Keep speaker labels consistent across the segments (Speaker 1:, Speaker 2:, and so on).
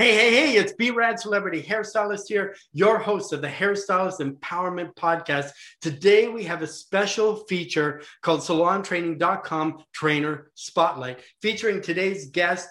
Speaker 1: Hey, hey, hey, it's B Rad Celebrity Hairstylist here, your host of the Hairstylist Empowerment Podcast. Today we have a special feature called salontraining.com Trainer Spotlight, featuring today's guest,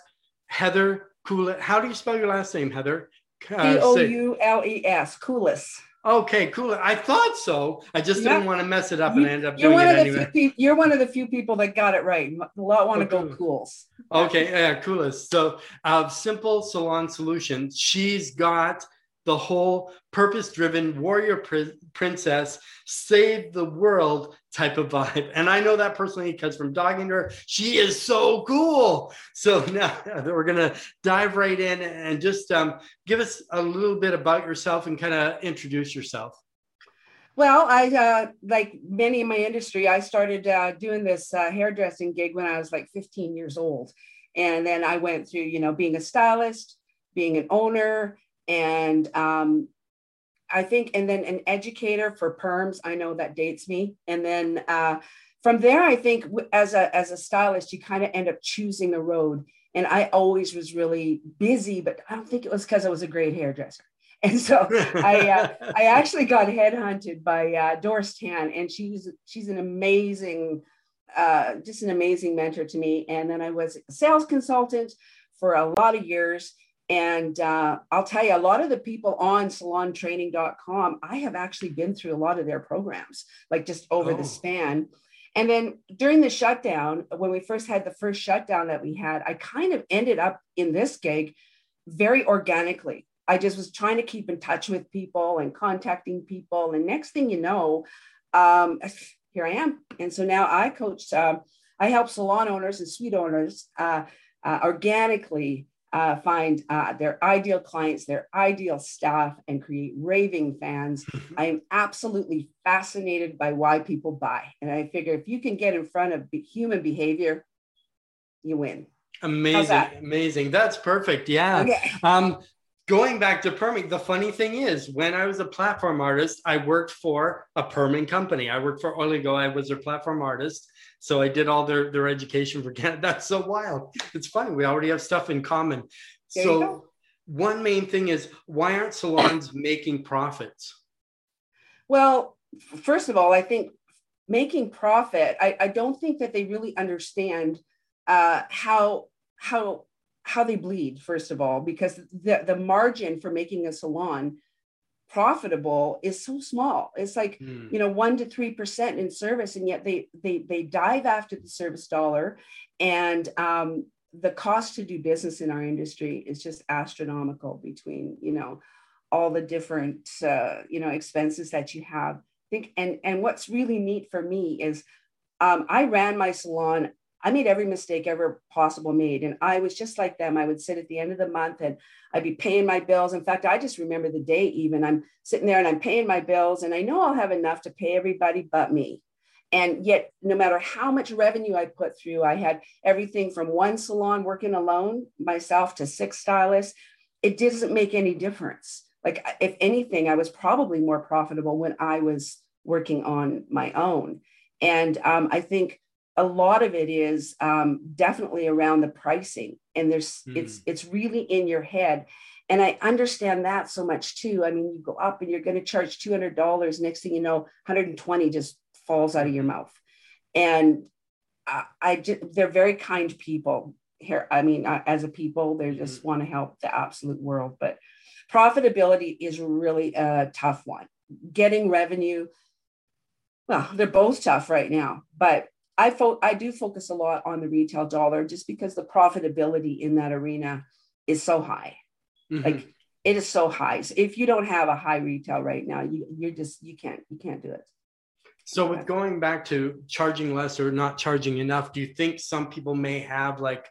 Speaker 1: Heather Coules. How do you spell your last name, Heather?
Speaker 2: Uh, Coolis. Coules.
Speaker 1: Okay, cool. I thought so. I just didn't want to mess it up
Speaker 2: you,
Speaker 1: and end up doing
Speaker 2: one
Speaker 1: it
Speaker 2: of
Speaker 1: anyway.
Speaker 2: Few, you're one of the few people that got it right. A lot want to go cools.
Speaker 1: Okay, yeah, coolest. So, uh, Simple Salon Solutions. She's got the whole purpose-driven warrior pr- princess, save the world type of vibe. And I know that personally because from dogging her, she is so cool. So now we're gonna dive right in and just um, give us a little bit about yourself and kind of introduce yourself.
Speaker 2: Well, I uh, like many in my industry, I started uh, doing this uh, hairdressing gig when I was like 15 years old, and then I went through, you know, being a stylist, being an owner, and um, I think, and then an educator for perms. I know that dates me. And then uh, from there, I think as a as a stylist, you kind of end up choosing a road. And I always was really busy, but I don't think it was because I was a great hairdresser. And so I uh, I actually got headhunted by uh, Doris Tan, and she's she's an amazing, uh, just an amazing mentor to me. And then I was a sales consultant for a lot of years and uh, I'll tell you, a lot of the people on salontraining.com, I have actually been through a lot of their programs, like just over oh. the span. And then during the shutdown, when we first had the first shutdown that we had, I kind of ended up in this gig very organically. I just was trying to keep in touch with people and contacting people. And next thing you know, um, here I am. And so now I coach, uh, I help salon owners and suite owners uh, uh, organically uh, find uh, their ideal clients, their ideal staff, and create raving fans. I am absolutely fascinated by why people buy. And I figure if you can get in front of human behavior, you win.
Speaker 1: Amazing. That? Amazing. That's perfect. Yeah. Okay. Um, going back to perming, the funny thing is, when I was a platform artist, I worked for a perming company. I worked for Oligo. I was their platform artist. So I did all their, their education for Canada. That's so wild. It's funny. We already have stuff in common. There so one main thing is why aren't salons making profits?
Speaker 2: Well, first of all, I think making profit, I, I don't think that they really understand uh, how how how they bleed, first of all, because the, the margin for making a salon profitable is so small. It's like, mm. you know, one to three percent in service, and yet they they they dive after the service dollar. And um, the cost to do business in our industry is just astronomical between, you know, all the different uh, you know expenses that you have. I think and and what's really neat for me is um, I ran my salon I made every mistake ever possible made. And I was just like them. I would sit at the end of the month and I'd be paying my bills. In fact, I just remember the day even I'm sitting there and I'm paying my bills and I know I'll have enough to pay everybody but me. And yet, no matter how much revenue I put through, I had everything from one salon working alone myself to six stylists. It doesn't make any difference. Like, if anything, I was probably more profitable when I was working on my own. And um, I think a lot of it is um, definitely around the pricing and there's mm. it's it's really in your head. And i understand that so much too. I mean you go up and you're going to charge $200 next thing you know 120 just falls out of your mouth. And i, I just, they're very kind people here. I mean uh, as a people they just mm. want to help the absolute world. But profitability is really a tough one. Getting revenue well they're both tough right now but I fo- I do focus a lot on the retail dollar just because the profitability in that arena is so high. Mm-hmm. Like it is so high. So if you don't have a high retail right now, you you're just you can't you can't do it.
Speaker 1: So with going back to charging less or not charging enough, do you think some people may have like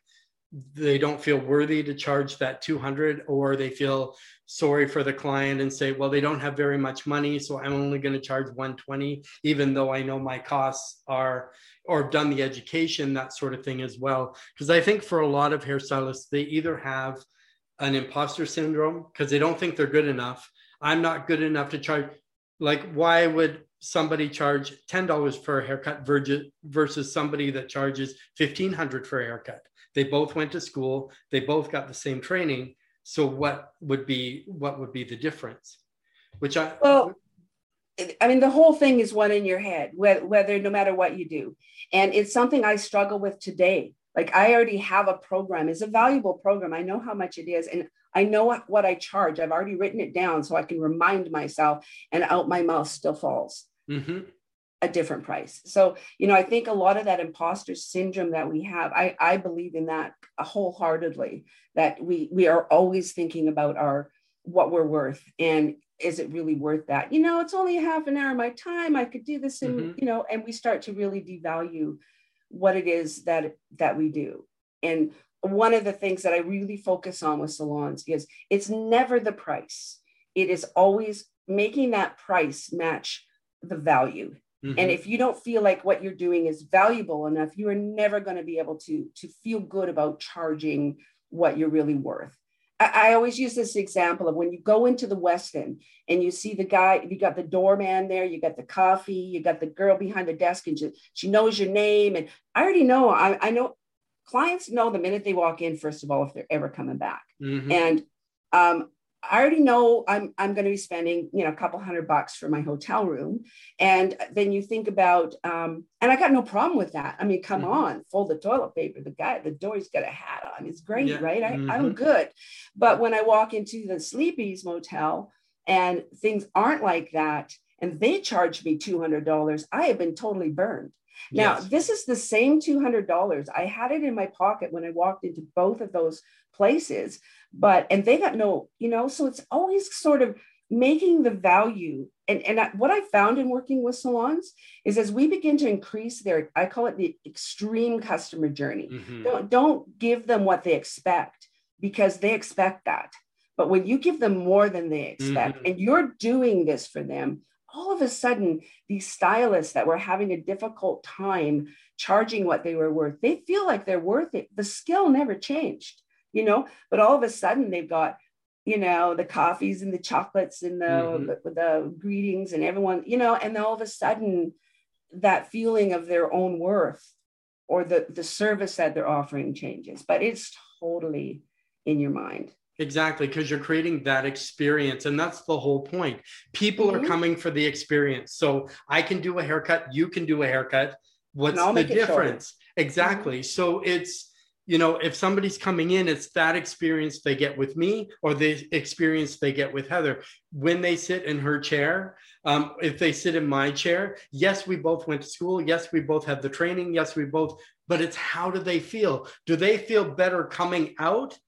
Speaker 1: they don't feel worthy to charge that 200 or they feel sorry for the client and say well they don't have very much money so i'm only going to charge 120 even though i know my costs are or done the education, that sort of thing as well. Because I think for a lot of hairstylists, they either have an imposter syndrome because they don't think they're good enough. I'm not good enough to charge. Like, why would somebody charge $10 for a haircut versus somebody that charges 1500 for a haircut? They both went to school, they both got the same training. So what would be what would be the difference? Which I
Speaker 2: well, I mean, the whole thing is one in your head, whether no matter what you do, and it's something I struggle with today. Like I already have a program. It's a valuable program. I know how much it is, and I know what, what I charge. I've already written it down so I can remind myself, and out my mouth still falls. Mm-hmm a different price. So, you know, I think a lot of that imposter syndrome that we have, I, I believe in that wholeheartedly, that we we are always thinking about our what we're worth and is it really worth that? You know, it's only a half an hour of my time. I could do this and mm-hmm. you know, and we start to really devalue what it is that that we do. And one of the things that I really focus on with salons is it's never the price. It is always making that price match the value Mm-hmm. And if you don't feel like what you're doing is valuable enough, you are never going to be able to, to feel good about charging what you're really worth. I, I always use this example of when you go into the Westin and you see the guy, you got the doorman there, you got the coffee, you got the girl behind the desk, and she, she knows your name. And I already know, I, I know clients know the minute they walk in, first of all, if they're ever coming back. Mm-hmm. And um, I already know I'm I'm going to be spending you know a couple hundred bucks for my hotel room, and then you think about um, and I got no problem with that. I mean, come mm-hmm. on, fold the toilet paper. The guy at the door's got a hat on. It's great, yeah. right? I, mm-hmm. I'm good. But when I walk into the Sleepy's motel and things aren't like that, and they charge me two hundred dollars, I have been totally burned. Now, yes. this is the same $200. I had it in my pocket when I walked into both of those places but and they got no you know so it's always sort of making the value and and I, what i found in working with salons is as we begin to increase their i call it the extreme customer journey mm-hmm. don't don't give them what they expect because they expect that but when you give them more than they expect mm-hmm. and you're doing this for them all of a sudden these stylists that were having a difficult time charging what they were worth they feel like they're worth it the skill never changed you know, but all of a sudden they've got, you know, the coffees and the chocolates and the, mm-hmm. the, the greetings and everyone, you know, and all of a sudden that feeling of their own worth or the, the service that they're offering changes, but it's totally in your mind.
Speaker 1: Exactly, because you're creating that experience. And that's the whole point. People mm-hmm. are coming for the experience. So I can do a haircut, you can do a haircut. What's the difference? Exactly. Mm-hmm. So it's you know, if somebody's coming in, it's that experience they get with me or the experience they get with Heather. When they sit in her chair, um, if they sit in my chair, yes, we both went to school. Yes, we both have the training. Yes, we both, but it's how do they feel? Do they feel better coming out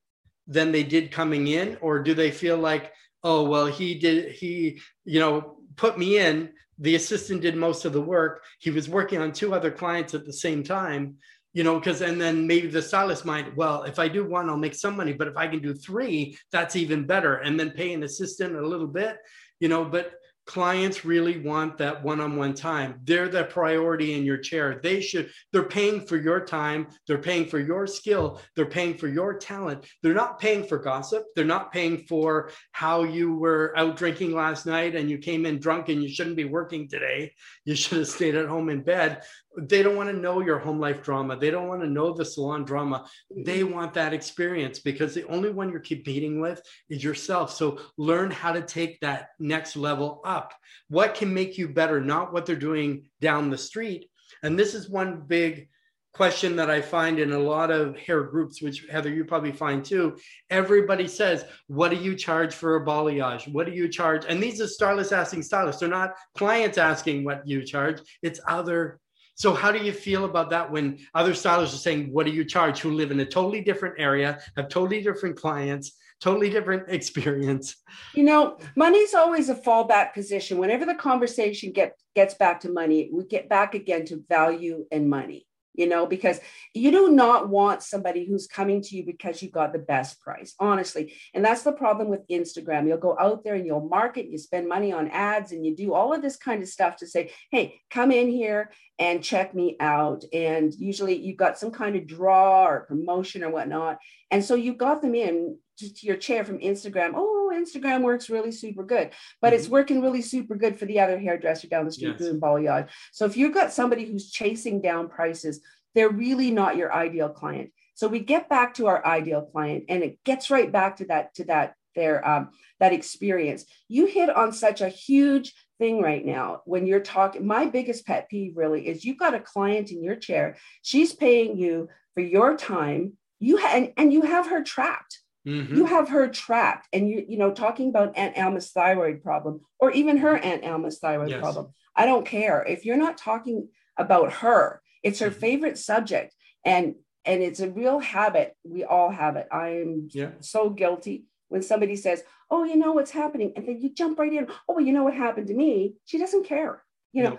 Speaker 1: than they did coming in? Or do they feel like, oh, well, he did, he, you know, put me in. The assistant did most of the work. He was working on two other clients at the same time you know, because and then maybe the stylist might, well, if I do one, I'll make some money, but if I can do three, that's even better. And then pay an assistant a little bit, you know, but clients really want that one-on-one time. They're the priority in your chair. They should they're paying for your time. They're paying for your skill. They're paying for your talent. They're not paying for gossip. They're not paying for how you were out drinking last night and you came in drunk and you shouldn't be working today. You should have stayed at home in bed they don't want to know your home life drama. They don't want to know the salon drama. They want that experience because the only one you're competing with is yourself. So learn how to take that next level up. What can make you better, not what they're doing down the street. And this is one big question that I find in a lot of hair groups, which Heather, you probably find too. Everybody says, What do you charge for a balayage? What do you charge? And these are stylists asking stylists. They're not clients asking what you charge, it's other so how do you feel about that when other stylists are saying, what do you charge? Who live in a totally different area, have totally different clients, totally different experience.
Speaker 2: You know, money's always a fallback position. Whenever the conversation get, gets back to money, we get back again to value and money you know, because you do not want somebody who's coming to you because you got the best price, honestly. And that's the problem with Instagram. You'll go out there and you'll market, you spend money on ads, and you do all of this kind of stuff to say, hey, come in here and check me out. And usually you've got some kind of draw or promotion or whatnot. And so you got them in your chair from Instagram. Oh, Instagram works really super good, but mm-hmm. it's working really super good for the other hairdresser down the street yes. doing balayage. So if you've got somebody who's chasing down prices, they're really not your ideal client. So we get back to our ideal client and it gets right back to that, to that, their, um, that experience. You hit on such a huge thing right now when you're talking. My biggest pet peeve really is you've got a client in your chair. She's paying you for your time. You ha- and, and you have her trapped. Mm-hmm. You have her trapped, and you you know talking about Aunt Alma's thyroid problem, or even her Aunt Alma's thyroid yes. problem. I don't care if you're not talking about her. It's her mm-hmm. favorite subject, and and it's a real habit. We all have it. I'm yeah. so guilty when somebody says, "Oh, you know what's happening," and then you jump right in. Oh, well, you know what happened to me? She doesn't care. You know,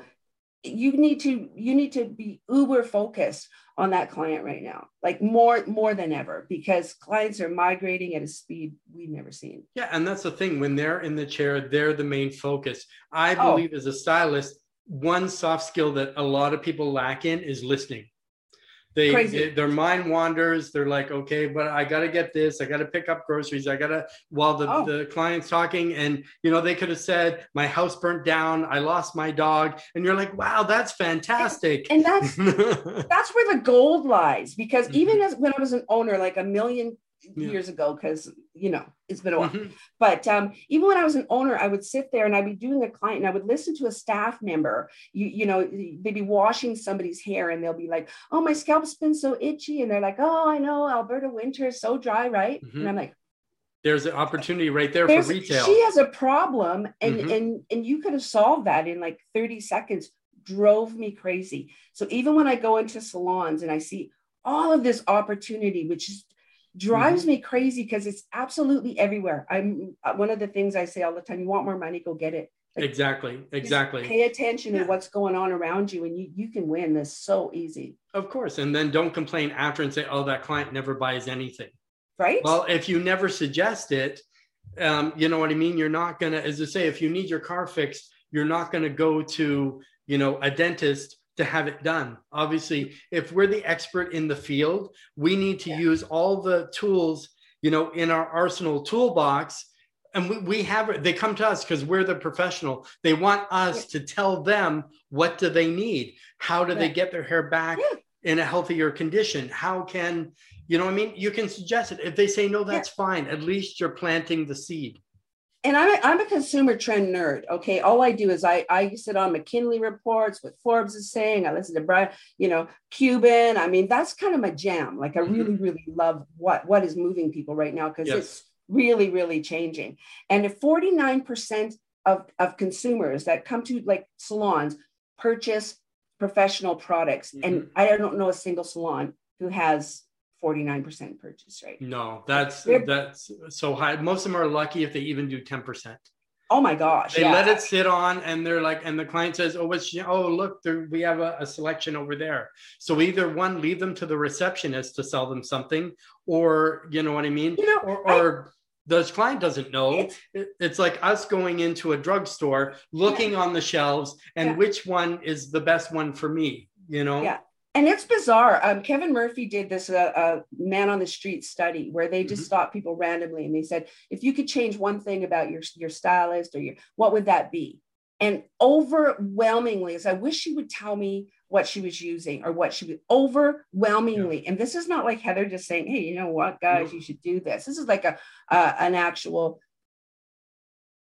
Speaker 2: you need to you need to be uber focused on that client right now like more more than ever because clients are migrating at a speed we've never seen
Speaker 1: yeah and that's the thing when they're in the chair they're the main focus i oh. believe oh. as a stylist one soft skill that a lot of people lack in is listening they, they, their mind wanders. They're like okay but i gotta get this. I gotta pick up groceries. I gotta while the, oh. the client's talking and you know they could have said my house burnt down. I lost my dog. And you're like wow that's fantastic.
Speaker 2: And, and that's that's where the gold lies because mm-hmm. even as when i was an owner like a million yeah. years ago because you know it's been a while mm-hmm. but um, even when i was an owner i would sit there and i'd be doing a client and i would listen to a staff member you, you know they'd be washing somebody's hair and they'll be like oh my scalp's been so itchy and they're like oh i know alberta winter is so dry right mm-hmm. and i'm like
Speaker 1: there's an opportunity right there for retail
Speaker 2: she has a problem and mm-hmm. and and you could have solved that in like 30 seconds drove me crazy so even when i go into salons and i see all of this opportunity which is drives mm-hmm. me crazy because it's absolutely everywhere. I'm uh, one of the things I say all the time, you want more money, go get it.
Speaker 1: Like, exactly. Exactly.
Speaker 2: Pay attention yeah. to what's going on around you and you, you can win this so easy.
Speaker 1: Of course. And then don't complain after and say, oh, that client never buys anything.
Speaker 2: Right.
Speaker 1: Well, if you never suggest it, um, you know what I mean? You're not going to, as I say, if you need your car fixed, you're not going to go to, you know, a dentist to have it done. Obviously, if we're the expert in the field, we need to yeah. use all the tools, you know, in our arsenal toolbox. And we, we have they come to us because we're the professional. They want us yeah. to tell them what do they need? How do yeah. they get their hair back in a healthier condition? How can you know? I mean, you can suggest it. If they say no, that's fine. At least you're planting the seed
Speaker 2: and I'm a, I'm a consumer trend nerd. Okay, all I do is I I sit on McKinsey reports, what Forbes is saying. I listen to Brian, you know, Cuban. I mean, that's kind of my jam. Like I really mm-hmm. really love what what is moving people right now because yes. it's really really changing. And if 49 percent of of consumers that come to like salons purchase professional products, mm-hmm. and I don't know a single salon who has 49% purchase rate.
Speaker 1: No, that's They're, that's so high. Most of them are lucky if they even do 10%.
Speaker 2: Oh my gosh.
Speaker 1: They yeah. let it sit on and they're like, and the client says, Oh, what's oh look, there, we have a, a, selection over there. So either one, leave them to the receptionist to sell them something, or you know what I mean?
Speaker 2: You know,
Speaker 1: or, or the client doesn't know. It's, it's, like us going into a drugstore, looking yeah. on the shelves, and yeah. which one is the best one for me, you know?
Speaker 2: Yeah and it's bizarre. Um, Kevin Murphy did this uh, uh, man on the street study where they just mm-hmm. stopped people randomly and they said, if you could change one thing about your your stylist or your what would that be? And overwhelmingly, as I wish she would tell me what she was using or what she was overwhelmingly. Yeah. And this is not like Heather just saying, "Hey, you know what, guys, you should do this." This is like a uh, an actual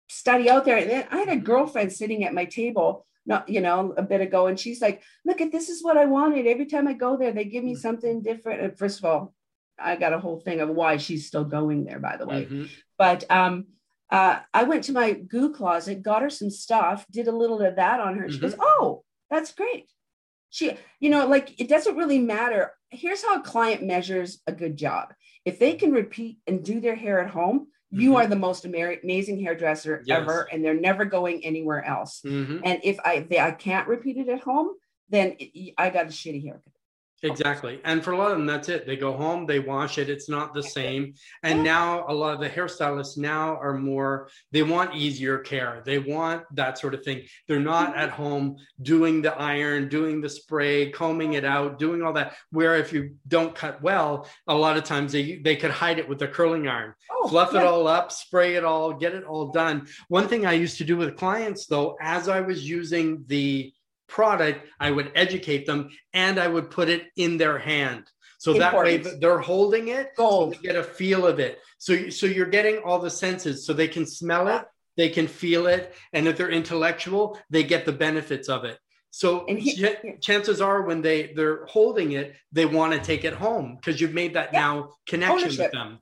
Speaker 2: study out there. And then I had a girlfriend sitting at my table not you know a bit ago and she's like look at this is what i wanted every time i go there they give me mm. something different and first of all i got a whole thing of why she's still going there by the way mm-hmm. but um uh, I went to my goo closet, got her some stuff, did a little of that on her. She mm-hmm. goes, "Oh, that's great." She, you know, like it doesn't really matter. Here's how a client measures a good job. If they can repeat and do their hair at home, you mm-hmm. are the most amazing hairdresser yes. ever and they're never going anywhere else mm-hmm. and if i they, i can't repeat it at home then it, i got a shitty haircut
Speaker 1: Exactly. And for a lot of them, that's it. They go home, they wash it. It's not the same. And now a lot of the hairstylists now are more, they want easier care. They want that sort of thing. They're not mm-hmm. at home doing the iron, doing the spray, combing it out, doing all that. Where if you don't cut well, a lot of times they, they could hide it with a curling iron, oh, fluff yeah. it all up, spray it all, get it all done. One thing I used to do with clients though, as I was using the product, I would educate them and I would put it in their hand. So Important. that way they're holding it,
Speaker 2: Gold.
Speaker 1: So get a feel of it. So, so you're getting all the senses so they can smell it, they can feel it. And if they're intellectual, they get the benefits of it. So he, ch- chances are when they they're holding it, they want to take it home because you've made that yeah. now connection Ownership. with them.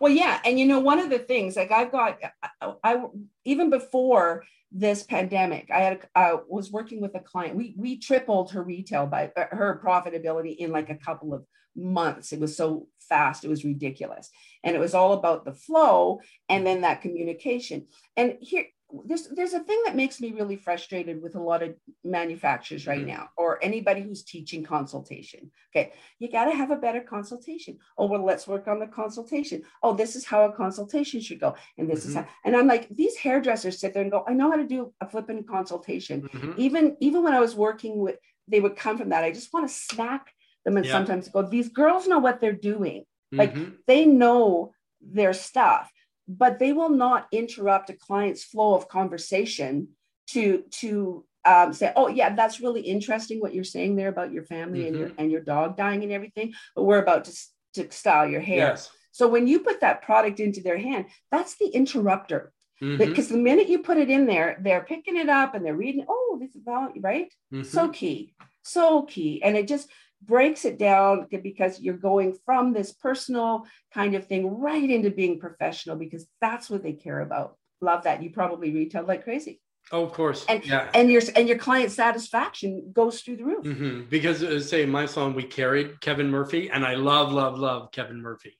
Speaker 2: Well, yeah, and you know one of the things like I've got, I, I even before this pandemic, I had uh, was working with a client. We we tripled her retail by uh, her profitability in like a couple of months. It was so fast, it was ridiculous, and it was all about the flow and then that communication. And here there's there's a thing that makes me really frustrated with a lot of manufacturers right mm-hmm. now or anybody who's teaching consultation okay you got to have a better consultation oh well let's work on the consultation oh this is how a consultation should go and this mm-hmm. is how and i'm like these hairdressers sit there and go i know how to do a flipping consultation mm-hmm. even even when i was working with they would come from that i just want to smack them and yeah. sometimes go these girls know what they're doing like mm-hmm. they know their stuff but they will not interrupt a client's flow of conversation to to um, say, "Oh, yeah, that's really interesting what you're saying there about your family mm-hmm. and your mm-hmm. and your dog dying and everything." But we're about to to style your hair. Yes. So when you put that product into their hand, that's the interrupter. Mm-hmm. Because the minute you put it in there, they're picking it up and they're reading. Oh, this is about right. Mm-hmm. So key, so key, and it just breaks it down because you're going from this personal kind of thing right into being professional because that's what they care about. Love that. You probably retail like crazy.
Speaker 1: Oh, of course.
Speaker 2: And yeah. and your and your client satisfaction goes through the roof.
Speaker 1: Mm-hmm. Because uh, say my song, we carried Kevin Murphy, and I love, love, love Kevin Murphy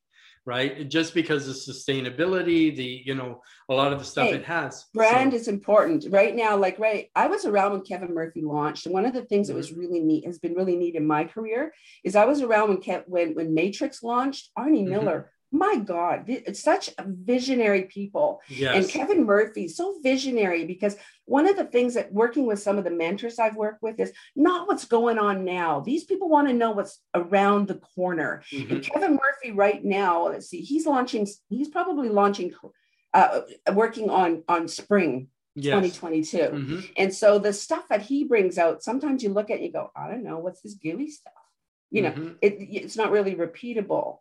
Speaker 1: right? Just because of sustainability, the you know a lot of the stuff hey, it has.
Speaker 2: Brand so. is important right now. Like right, I was around when Kevin Murphy launched, and one of the things that was mm-hmm. really neat has been really neat in my career is I was around when Kev, when when Matrix launched. Arnie mm-hmm. Miller my God, such visionary people. Yes. And Kevin Murphy, so visionary because one of the things that working with some of the mentors I've worked with is not what's going on now. These people want to know what's around the corner. Mm-hmm. And Kevin Murphy, right now, let's see, he's launching, he's probably launching, uh, working on on spring yes. 2022. Mm-hmm. And so the stuff that he brings out, sometimes you look at it, you go, I don't know, what's this gooey stuff? You know, mm-hmm. it, it's not really repeatable.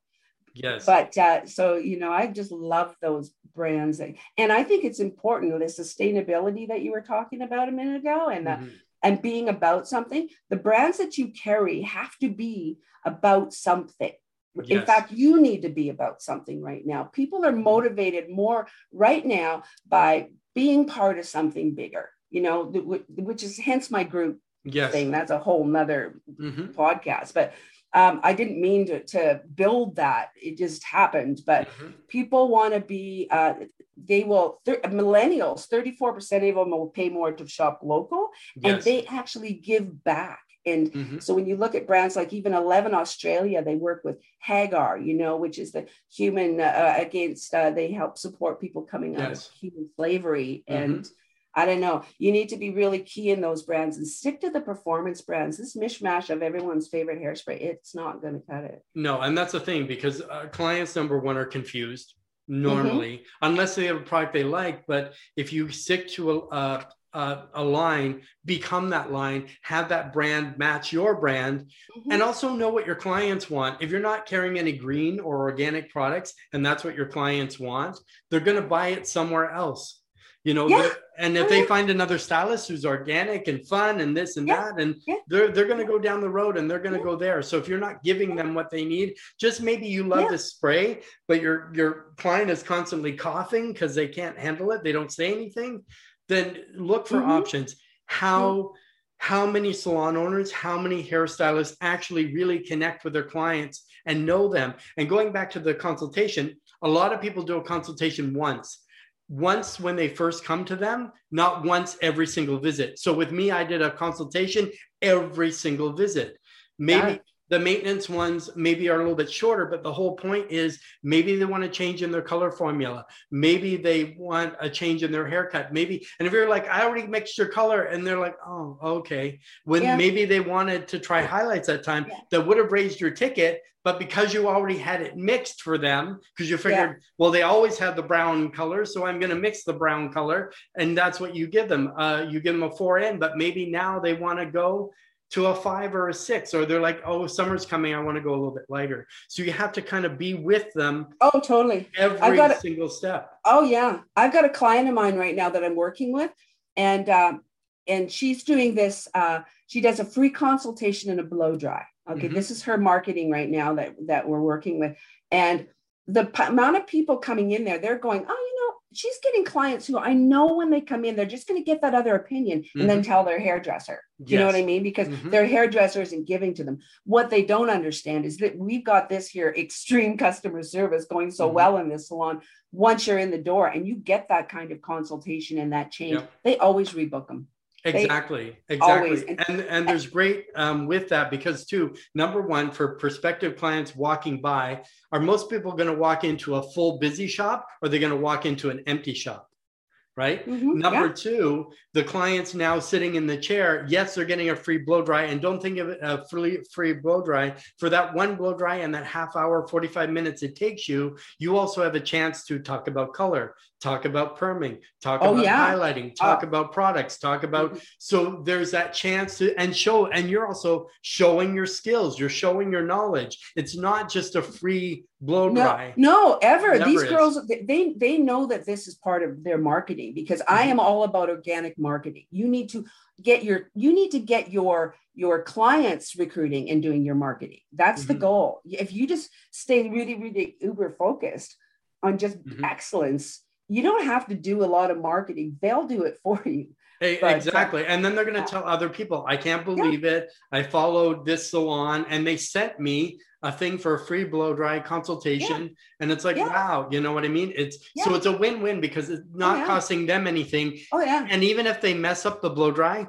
Speaker 1: Yes.
Speaker 2: But uh, so, you know, I just love those brands. And I think it's important the sustainability that you were talking about a minute ago and, mm-hmm. and being about something. The brands that you carry have to be about something. Yes. In fact, you need to be about something right now. People are motivated more right now by being part of something bigger, you know, which is hence my group yes. thing. That's a whole nother mm-hmm. podcast. But um, I didn't mean to, to build that. It just happened. But mm-hmm. people want to be, uh, they will, th- millennials, 34% of them will pay more to shop local yes. and they actually give back. And mm-hmm. so when you look at brands like even 11 Australia, they work with Hagar, you know, which is the human uh, against, uh, they help support people coming out yes. of human slavery. Mm-hmm. And I don't know. You need to be really key in those brands and stick to the performance brands. This mishmash of everyone's favorite hairspray, it's not going to cut it.
Speaker 1: No, and that's the thing because uh, clients number one are confused normally mm-hmm. unless they have a product they like. But if you stick to a, a, a line, become that line, have that brand match your brand, mm-hmm. and also know what your clients want. If you're not carrying any green or organic products, and that's what your clients want, they're going to buy it somewhere else you know yeah. and if they find another stylist who's organic and fun and this and yeah. that and yeah. they're they're going to go down the road and they're going to go there. So if you're not giving them what they need just maybe you love the spray but your your client is constantly coughing because they can't handle it they don't say anything then look for mm-hmm. options. How how many salon owners how many hairstylists actually really connect with their clients and know them? And going back to the consultation a lot of people do a consultation once once when they first come to them, not once every single visit. So with me, I did a consultation every single visit. Maybe the maintenance ones maybe are a little bit shorter, but the whole point is maybe they want to change in their color formula. Maybe they want a change in their haircut. Maybe, and if you're like, I already mixed your color, and they're like, oh, okay. When yeah. maybe they wanted to try highlights that time yeah. that would have raised your ticket, but because you already had it mixed for them, because you figured, yeah. well, they always have the brown color, so I'm going to mix the brown color, and that's what you give them. Uh, you give them a four in, but maybe now they want to go to a five or a six, or they're like, oh, summer's coming, I want to go a little bit lighter. So you have to kind of be with them.
Speaker 2: Oh, totally.
Speaker 1: Every I've got a, single step.
Speaker 2: Oh yeah, I've got a client of mine right now that I'm working with, and um, and she's doing this. Uh, she does a free consultation and a blow dry. Okay, mm-hmm. this is her marketing right now that that we're working with, and the p- amount of people coming in there, they're going, oh, you know, she's getting clients who I know when they come in, they're just going to get that other opinion mm-hmm. and then mm-hmm. tell their hairdresser. Yes. You know what I mean? Because mm-hmm. their hairdresser isn't giving to them. What they don't understand is that we've got this here extreme customer service going so mm-hmm. well in this salon. Once you're in the door and you get that kind of consultation and that change, yep. they always rebook them.
Speaker 1: Exactly, exactly. And, and, and there's great um, with that because too, number one, for prospective clients walking by, are most people going to walk into a full busy shop or they're they going to walk into an empty shop? right? Mm-hmm, Number yeah. two, the client's now sitting in the chair. Yes, they're getting a free blow dry, and don't think of it a free free blow dry for that one blow dry and that half hour, forty five minutes it takes you. You also have a chance to talk about color, talk about perming, talk oh, about yeah. highlighting, talk uh, about products, talk about. Mm-hmm. So there's that chance to and show, and you're also showing your skills. You're showing your knowledge. It's not just a free blow dry.
Speaker 2: No, no ever. Never These is. girls, they they know that this is part of their marketing because mm-hmm. I am all about organic marketing. You need to get your you need to get your your clients recruiting and doing your marketing. That's mm-hmm. the goal. If you just stay really really uber focused on just mm-hmm. excellence, you don't have to do a lot of marketing. They'll do it for you.
Speaker 1: Hey, but, uh, exactly. And then they're going to tell other people, I can't believe yeah. it. I followed this salon and they sent me a thing for a free blow dry consultation. Yeah. And it's like, yeah. wow, you know what I mean? It's so it's a win-win because it's not oh, costing them anything.
Speaker 2: Oh yeah.
Speaker 1: And even if they mess up the blow dry,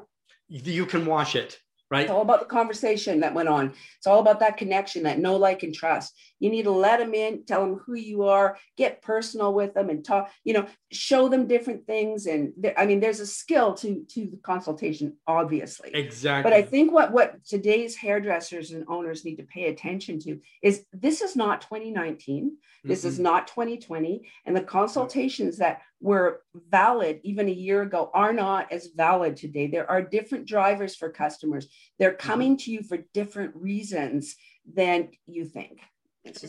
Speaker 1: you can wash it right?
Speaker 2: It's all about the conversation that went on. It's all about that connection, that know, like, and trust. You need to let them in, tell them who you are, get personal with them, and talk. You know, show them different things. And th- I mean, there's a skill to to the consultation, obviously.
Speaker 1: Exactly.
Speaker 2: But I think what what today's hairdressers and owners need to pay attention to is this is not 2019. This mm-hmm. is not 2020, and the consultations that were valid even a year ago are not as valid today. There are different drivers for customers. They're mm-hmm. coming to you for different reasons than you think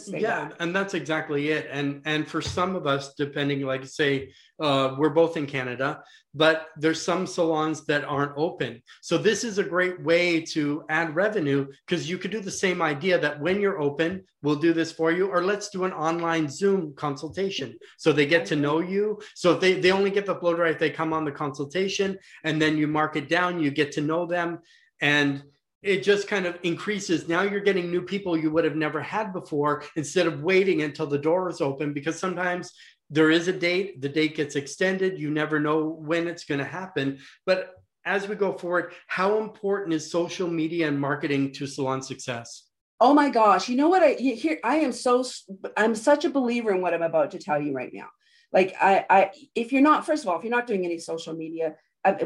Speaker 1: yeah that. and that's exactly it and and for some of us depending like say uh, we're both in canada but there's some salons that aren't open so this is a great way to add revenue because you could do the same idea that when you're open we'll do this for you or let's do an online zoom consultation so they get to know you so if they, they only get the blow dry if they come on the consultation and then you mark it down you get to know them and it just kind of increases. Now you're getting new people you would have never had before instead of waiting until the door is open because sometimes there is a date, the date gets extended, you never know when it's going to happen. But as we go forward, how important is social media and marketing to salon success?
Speaker 2: Oh my gosh, you know what I here I am so I'm such a believer in what I'm about to tell you right now. Like I I if you're not first of all, if you're not doing any social media,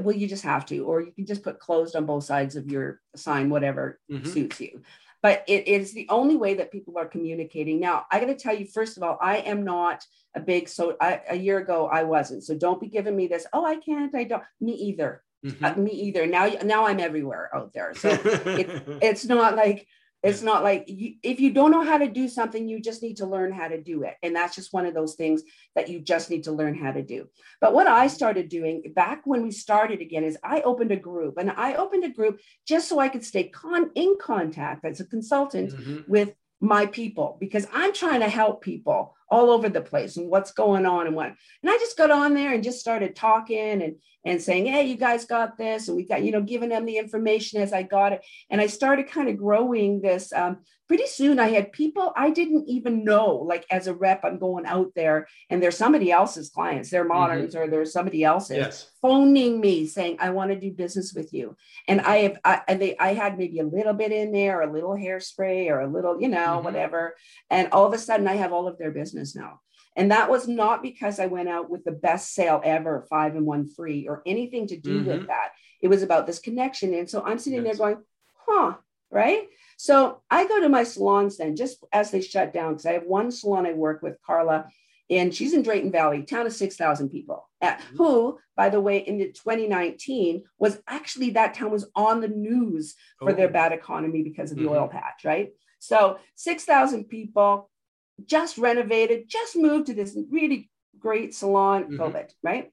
Speaker 2: well, you just have to, or you can just put closed on both sides of your sign, whatever mm-hmm. suits you. But it is the only way that people are communicating. Now, I got to tell you, first of all, I am not a big so. I, a year ago, I wasn't. So don't be giving me this. Oh, I can't. I don't. Me either. Mm-hmm. Uh, me either. Now, now I'm everywhere out there. So it, it's not like it's not like you, if you don't know how to do something, you just need to learn how to do it. And that's just one of those things that you just need to learn how to do. But what I started doing back when we started again is I opened a group and I opened a group just so I could stay con- in contact as a consultant mm-hmm. with my people because I'm trying to help people all over the place and what's going on and what. And I just got on there and just started talking and and saying, hey, you guys got this, and we got you know giving them the information as I got it, and I started kind of growing this. Um, pretty soon, I had people I didn't even know. Like as a rep, I'm going out there, and there's somebody else's clients, they're mm-hmm. moderns, mm-hmm. or there's somebody else's yes. phoning me saying, I want to do business with you, and I have I, and they I had maybe a little bit in there, a little hairspray, or a little you know mm-hmm. whatever, and all of a sudden I have all of their business now. And that was not because I went out with the best sale ever, five and one free, or anything to do mm-hmm. with that. It was about this connection. And so I'm sitting yes. there going, huh, right? So I go to my salons then, just as they shut down, because I have one salon I work with, Carla, and she's in Drayton Valley, town of 6,000 people, mm-hmm. who, by the way, in 2019 was actually that town was on the news for oh. their bad economy because of the mm-hmm. oil patch, right? So 6,000 people, just renovated, just moved to this really great salon, mm-hmm. COVID, right?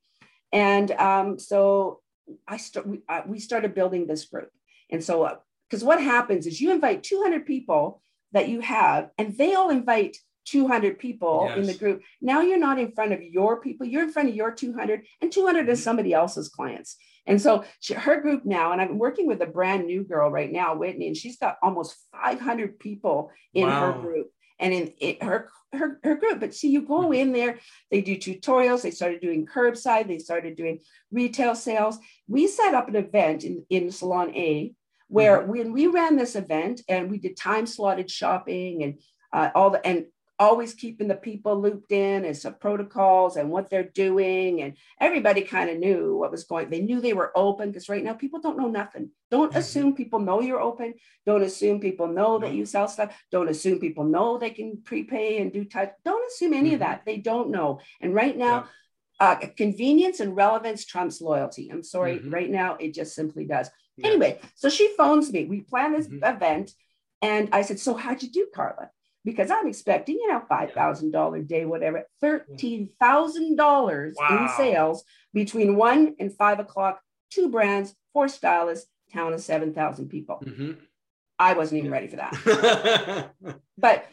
Speaker 2: And um, so I start, we, uh, we started building this group. And so, because uh, what happens is you invite 200 people that you have, and they all invite 200 people yes. in the group. Now you're not in front of your people, you're in front of your 200, and 200 is mm-hmm. somebody else's clients. And so she, her group now, and I'm working with a brand new girl right now, Whitney, and she's got almost 500 people in wow. her group and in it, her, her her group. But see, you go mm-hmm. in there, they do tutorials. They started doing curbside. They started doing retail sales. We set up an event in in Salon A where mm-hmm. when we ran this event and we did time slotted shopping and uh, all the and always keeping the people looped in as to protocols and what they're doing. And everybody kind of knew what was going. They knew they were open because right now people don't know nothing. Don't mm-hmm. assume people know you're open. Don't assume people know that you sell stuff. Don't assume people know they can prepay and do touch. Don't assume any mm-hmm. of that. They don't know. And right now, yeah. Uh, convenience and relevance trumps loyalty. I'm sorry, mm-hmm. right now it just simply does. Yeah. Anyway, so she phones me. We plan this mm-hmm. event, and I said, "So how'd you do, Carla?" Because I'm expecting, you know, $5,000 day, whatever, $13,000 wow. in sales between one and five o'clock, two brands, four stylists, town of 7,000 people. Mm-hmm. I wasn't even ready for that. but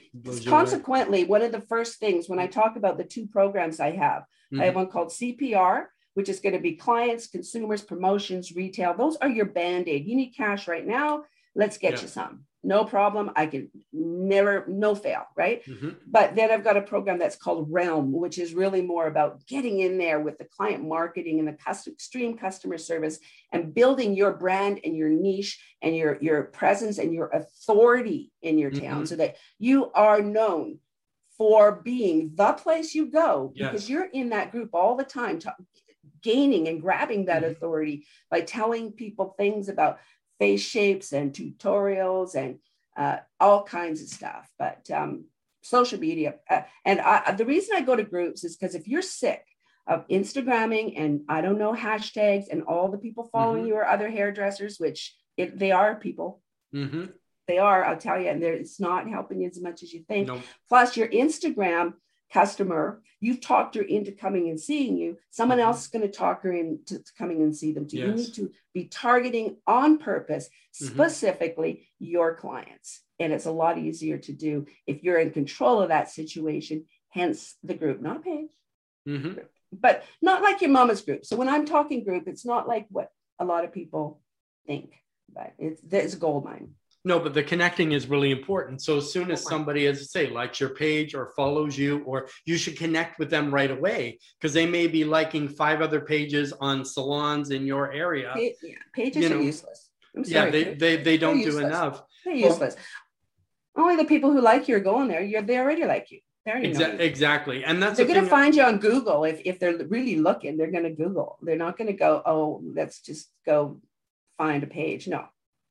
Speaker 2: consequently, one of the first things when I talk about the two programs I have, mm-hmm. I have mm-hmm. one called CPR, which is going to be clients, consumers, promotions, retail. Those are your band aid. You need cash right now. Let's get yeah. you some no problem. I can never, no fail, right? Mm-hmm. But then I've got a program that's called Realm, which is really more about getting in there with the client marketing and the custom, extreme customer service and building your brand and your niche and your, your presence and your authority in your town mm-hmm. so that you are known for being the place you go yes. because you're in that group all the time. gaining and grabbing that mm-hmm. authority by telling people things about face shapes and tutorials and uh, all kinds of stuff. But um, social media, uh, and I, the reason I go to groups is because if you're sick of Instagramming and I don't know hashtags and all the people following mm-hmm. you are other hairdressers, which it, they are people. Mm-hmm. They are, I'll tell you, and it's not helping you as much as you think. Nope. Plus, your Instagram customer, you've talked her into coming and seeing you. Someone mm-hmm. else is going to talk her into coming and see them too. Yes. You need to be targeting on purpose, mm-hmm. specifically mm-hmm. your clients. And it's a lot easier to do if you're in control of that situation, hence the group, not a page. Mm-hmm. But not like your mama's group. So when I'm talking group, it's not like what a lot of people think, but it's, it's a gold mine.
Speaker 1: No, but the connecting is really important. So as soon as somebody, as I say, likes your page or follows you, or you should connect with them right away because they may be liking five other pages on salons in your area.
Speaker 2: yeah, pages you know, are useless.
Speaker 1: Sorry, yeah, they, they, they don't do enough.
Speaker 2: They're useless. Well, Only the people who like you are going there. You're they already like you.
Speaker 1: Exa- exactly, and that's
Speaker 2: they're the going to find you on Google if if they're really looking. They're going to Google. They're not going to go. Oh, let's just go find a page. No,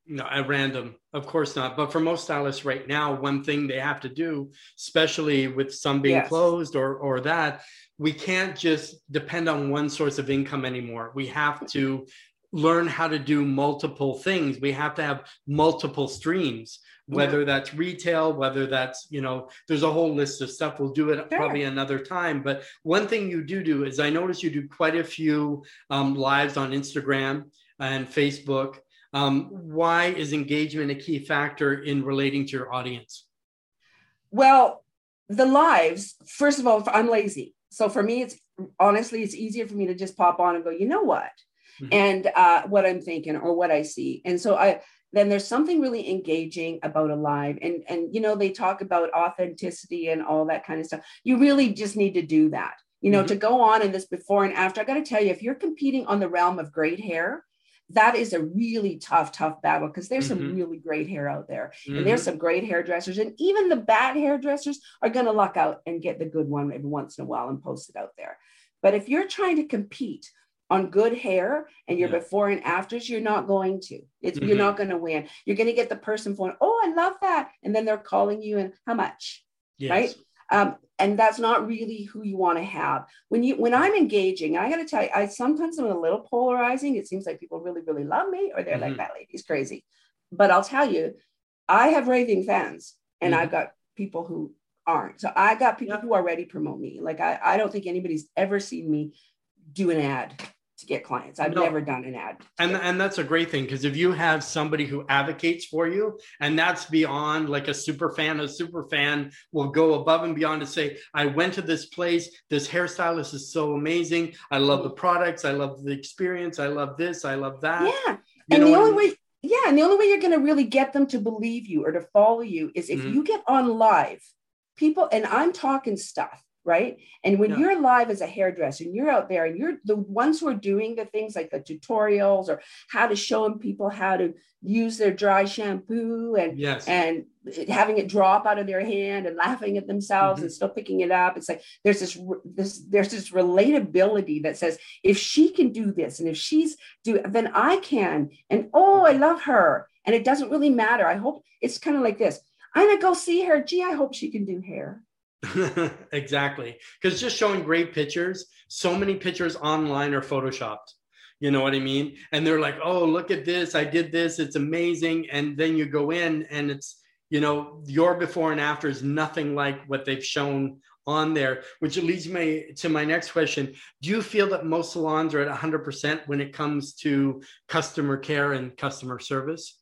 Speaker 1: no, at random, of course not. But for most stylists right now, one thing they have to do, especially with some being yes. closed or or that, we can't just depend on one source of income anymore. We have to learn how to do multiple things. We have to have multiple streams, whether yeah. that's retail, whether that's, you know, there's a whole list of stuff. We'll do it sure. probably another time. But one thing you do do is I notice you do quite a few um, lives on Instagram and Facebook um, why is engagement a key factor in relating to your audience?
Speaker 2: Well, the lives, first of all, I'm lazy. So for me, it's honestly, it's easier for me to just pop on and go, you know what? Mm-hmm. And uh, what I'm thinking or what I see. And so I, then there's something really engaging about a live and and you know they talk about authenticity and all that kind of stuff you really just need to do that you know mm-hmm. to go on in this before and after i got to tell you if you're competing on the realm of great hair that is a really tough, tough battle because there's mm-hmm. some really great hair out there. Mm-hmm. And there's mm-hmm. some great hairdressers. And even the bad hairdressers are going to luck out and get the good one every once in a while and post it out there. But if you're trying to compete on good hair and your yeah. before and afters, you're not going to. It's mm-hmm. you're not going to win. You're going to get the person going, oh, I love that. And then they're calling you and how much? Yes. Right. Um, and that's not really who you want to have when you when i'm engaging i got to tell you i sometimes am a little polarizing it seems like people really really love me or they're mm-hmm. like that lady's crazy but i'll tell you i have raving fans and mm-hmm. i've got people who aren't so i got people yeah. who already promote me like I, I don't think anybody's ever seen me do an ad to get clients. I've no. never done an ad.
Speaker 1: And and that's a great thing because if you have somebody who advocates for you, and that's beyond like a super fan, a super fan will go above and beyond to say, I went to this place, this hairstylist is so amazing. I love the products, I love the experience, I love this, I love that.
Speaker 2: Yeah. You and the only way yeah, and the only way you're going to really get them to believe you or to follow you is if mm-hmm. you get on live. People, and I'm talking stuff right? And when yeah. you're live as a hairdresser and you're out there and you're the ones who are doing the things like the tutorials or how to showing people how to use their dry shampoo and yes. and having it drop out of their hand and laughing at themselves mm-hmm. and still picking it up it's like there's this this there's this relatability that says if she can do this and if she's do then I can and oh I mm-hmm. love her and it doesn't really matter I hope it's kind of like this I'm gonna go see her gee I hope she can do hair
Speaker 1: exactly. Because just showing great pictures, so many pictures online are photoshopped. You know what I mean? And they're like, oh, look at this. I did this. It's amazing. And then you go in and it's, you know, your before and after is nothing like what they've shown on there, which leads me to my next question. Do you feel that most salons are at 100% when it comes to customer care and customer service?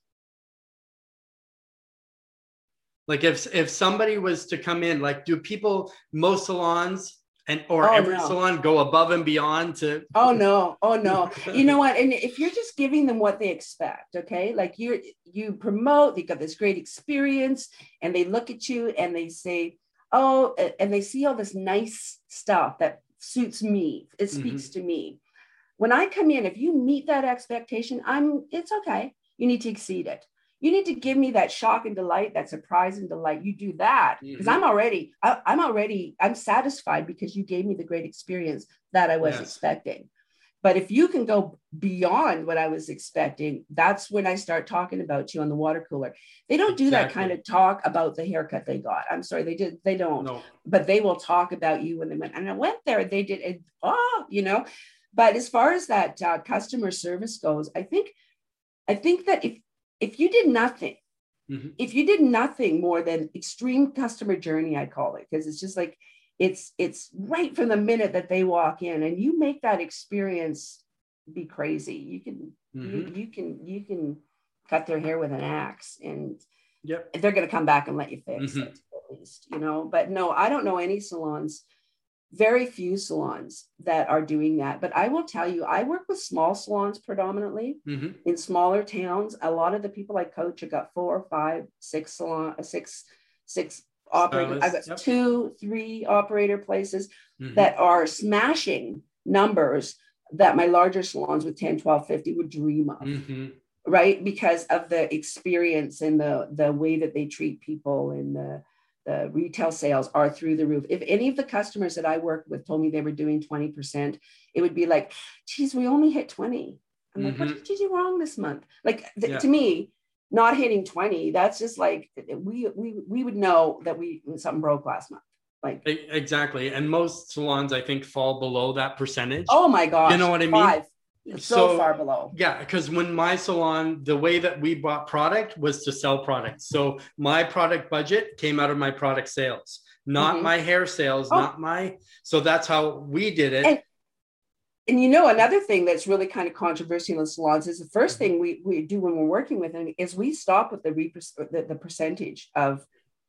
Speaker 1: Like if if somebody was to come in, like do people most salons and or oh, every no. salon go above and beyond to
Speaker 2: oh no oh no you know what and if you're just giving them what they expect okay like you you promote they got this great experience and they look at you and they say oh and they see all this nice stuff that suits me it mm-hmm. speaks mm-hmm. to me when i come in if you meet that expectation i'm it's okay you need to exceed it you need to give me that shock and delight that surprise and delight you do that because mm-hmm. i'm already I, am already i'm satisfied because you gave me the great experience that i was yes. expecting but if you can go beyond what i was expecting that's when i start talking about you on the water cooler they don't do exactly. that kind of talk about the haircut they got i'm sorry they did they don't no. but they will talk about you when they went and i went there they did it oh you know but as far as that uh, customer service goes i think i think that if if you did nothing, mm-hmm. if you did nothing more than extreme customer journey, I call it, because it's just like it's it's right from the minute that they walk in and you make that experience be crazy. You can mm-hmm. you, you can you can cut their hair with an axe and yep. they're going to come back and let you fix mm-hmm. it at least, you know. But no, I don't know any salons very few salons that are doing that. But I will tell you, I work with small salons predominantly mm-hmm. in smaller towns. A lot of the people I coach have got four, five, six salon, uh, six, six operators. I've got yep. two, three operator places mm-hmm. that are smashing numbers that my larger salons with 10, 12, 50 would dream of. Mm-hmm. Right. Because of the experience and the the way that they treat people and the the retail sales are through the roof. If any of the customers that I work with told me they were doing 20%, it would be like, geez, we only hit 20. I'm like, mm-hmm. what did you do wrong this month? Like th- yeah. to me, not hitting 20, that's just like we we we would know that we something broke last month. Like
Speaker 1: exactly. And most salons I think fall below that percentage.
Speaker 2: Oh my god.
Speaker 1: You know what I mean?
Speaker 2: Five so, so, far below.
Speaker 1: Yeah, because when my salon, the way that we bought product was to sell products. So my product budget came out of my product sales, not mm-hmm. my hair sales, oh. not my. So that's how we did it.
Speaker 2: And, and, you know, another thing that's really kind of controversial in salons is the 1st mm-hmm. thing we, we do when we're working with them is we stop with the, the, the percentage of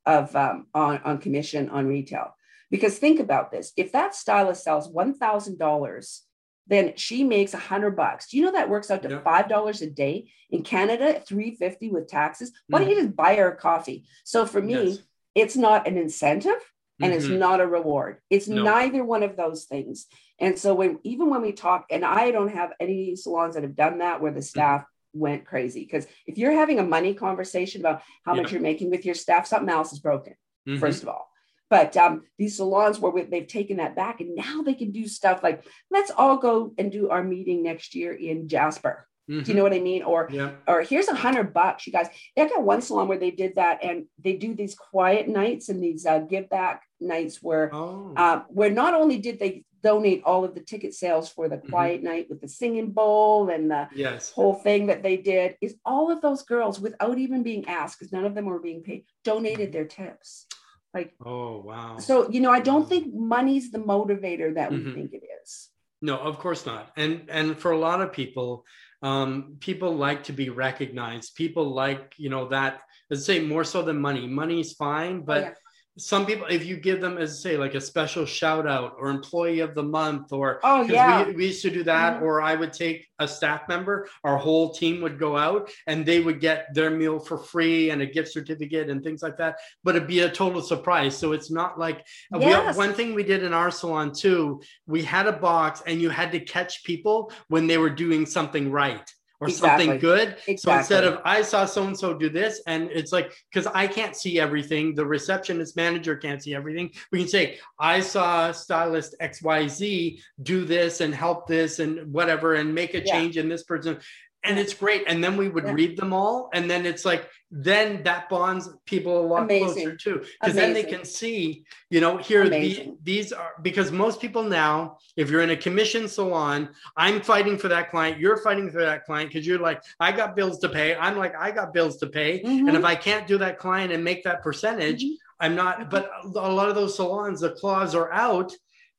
Speaker 2: of um, on, on commission on retail. Because think about this: if that stylist sells one thousand dollars, then she makes a hundred bucks. Do you know that works out to five dollars a day in Canada, three fifty with taxes? Why mm don't you just buy her a coffee? So for me, yes. it's not an incentive and mm-hmm. it's not a reward. It's no. neither one of those things. And so when even when we talk, and I don't have any salons that have done that where the mm-hmm. staff mm-hmm. went crazy. Because if you're having a money conversation about how yeah. much you're making with your staff, something else is broken, mm-hmm. first of all. But um, these salons where we, they've taken that back and now they can do stuff like, let's all go and do our meeting next year in Jasper. Mm-hmm. Do you mm-hmm. know what I mean? Or, yeah. or here's a hundred bucks, you guys. They got one salon where they did that, and they do these quiet nights and these uh, give back nights where, oh. uh, where not only did they donate all of the ticket sales for the mm-hmm. quiet mm-hmm. night with the singing bowl and the
Speaker 1: yes.
Speaker 2: whole thing that they did, is all of those girls, without even being asked, because none of them were being paid, donated their tips. Like,
Speaker 1: oh wow.
Speaker 2: So you know, I don't think money's the motivator that we mm-hmm. think it is.
Speaker 1: No, of course not. And and for a lot of people, um, people like to be recognized. People like you know that. Let's say more so than money. Money's fine, but. Oh, yeah some people if you give them as say like a special shout out or employee of the month or
Speaker 2: oh yeah
Speaker 1: we, we, used to do that mm-hmm. or i would take a staff member our whole team would go out and they would get their meal for free and a gift certificate and things like that but it'd be a total surprise so it's not like yes. we, one thing we did in our salon too we had a box and you had to catch people when they were doing something right or exactly. something good. Exactly. So instead of I saw so and so do this, and it's like because I can't see everything, the receptionist manager can't see everything. We can say I saw stylist X Y Z do this and help this and whatever, and make a change in this person and it's great. And then we would yeah. read them all, and then it's like then that bonds people a lot Amazing. closer too, because then they can see, you know, here the, these are because most people now, if you're in a commission salon, I'm fighting for that client, you're fighting for that client because you're like, I got bills to pay. I'm like, I got bills to pay, mm-hmm. and if I can't do that client and make that percentage, mm-hmm. I'm not. But a lot of those salons, the claws are out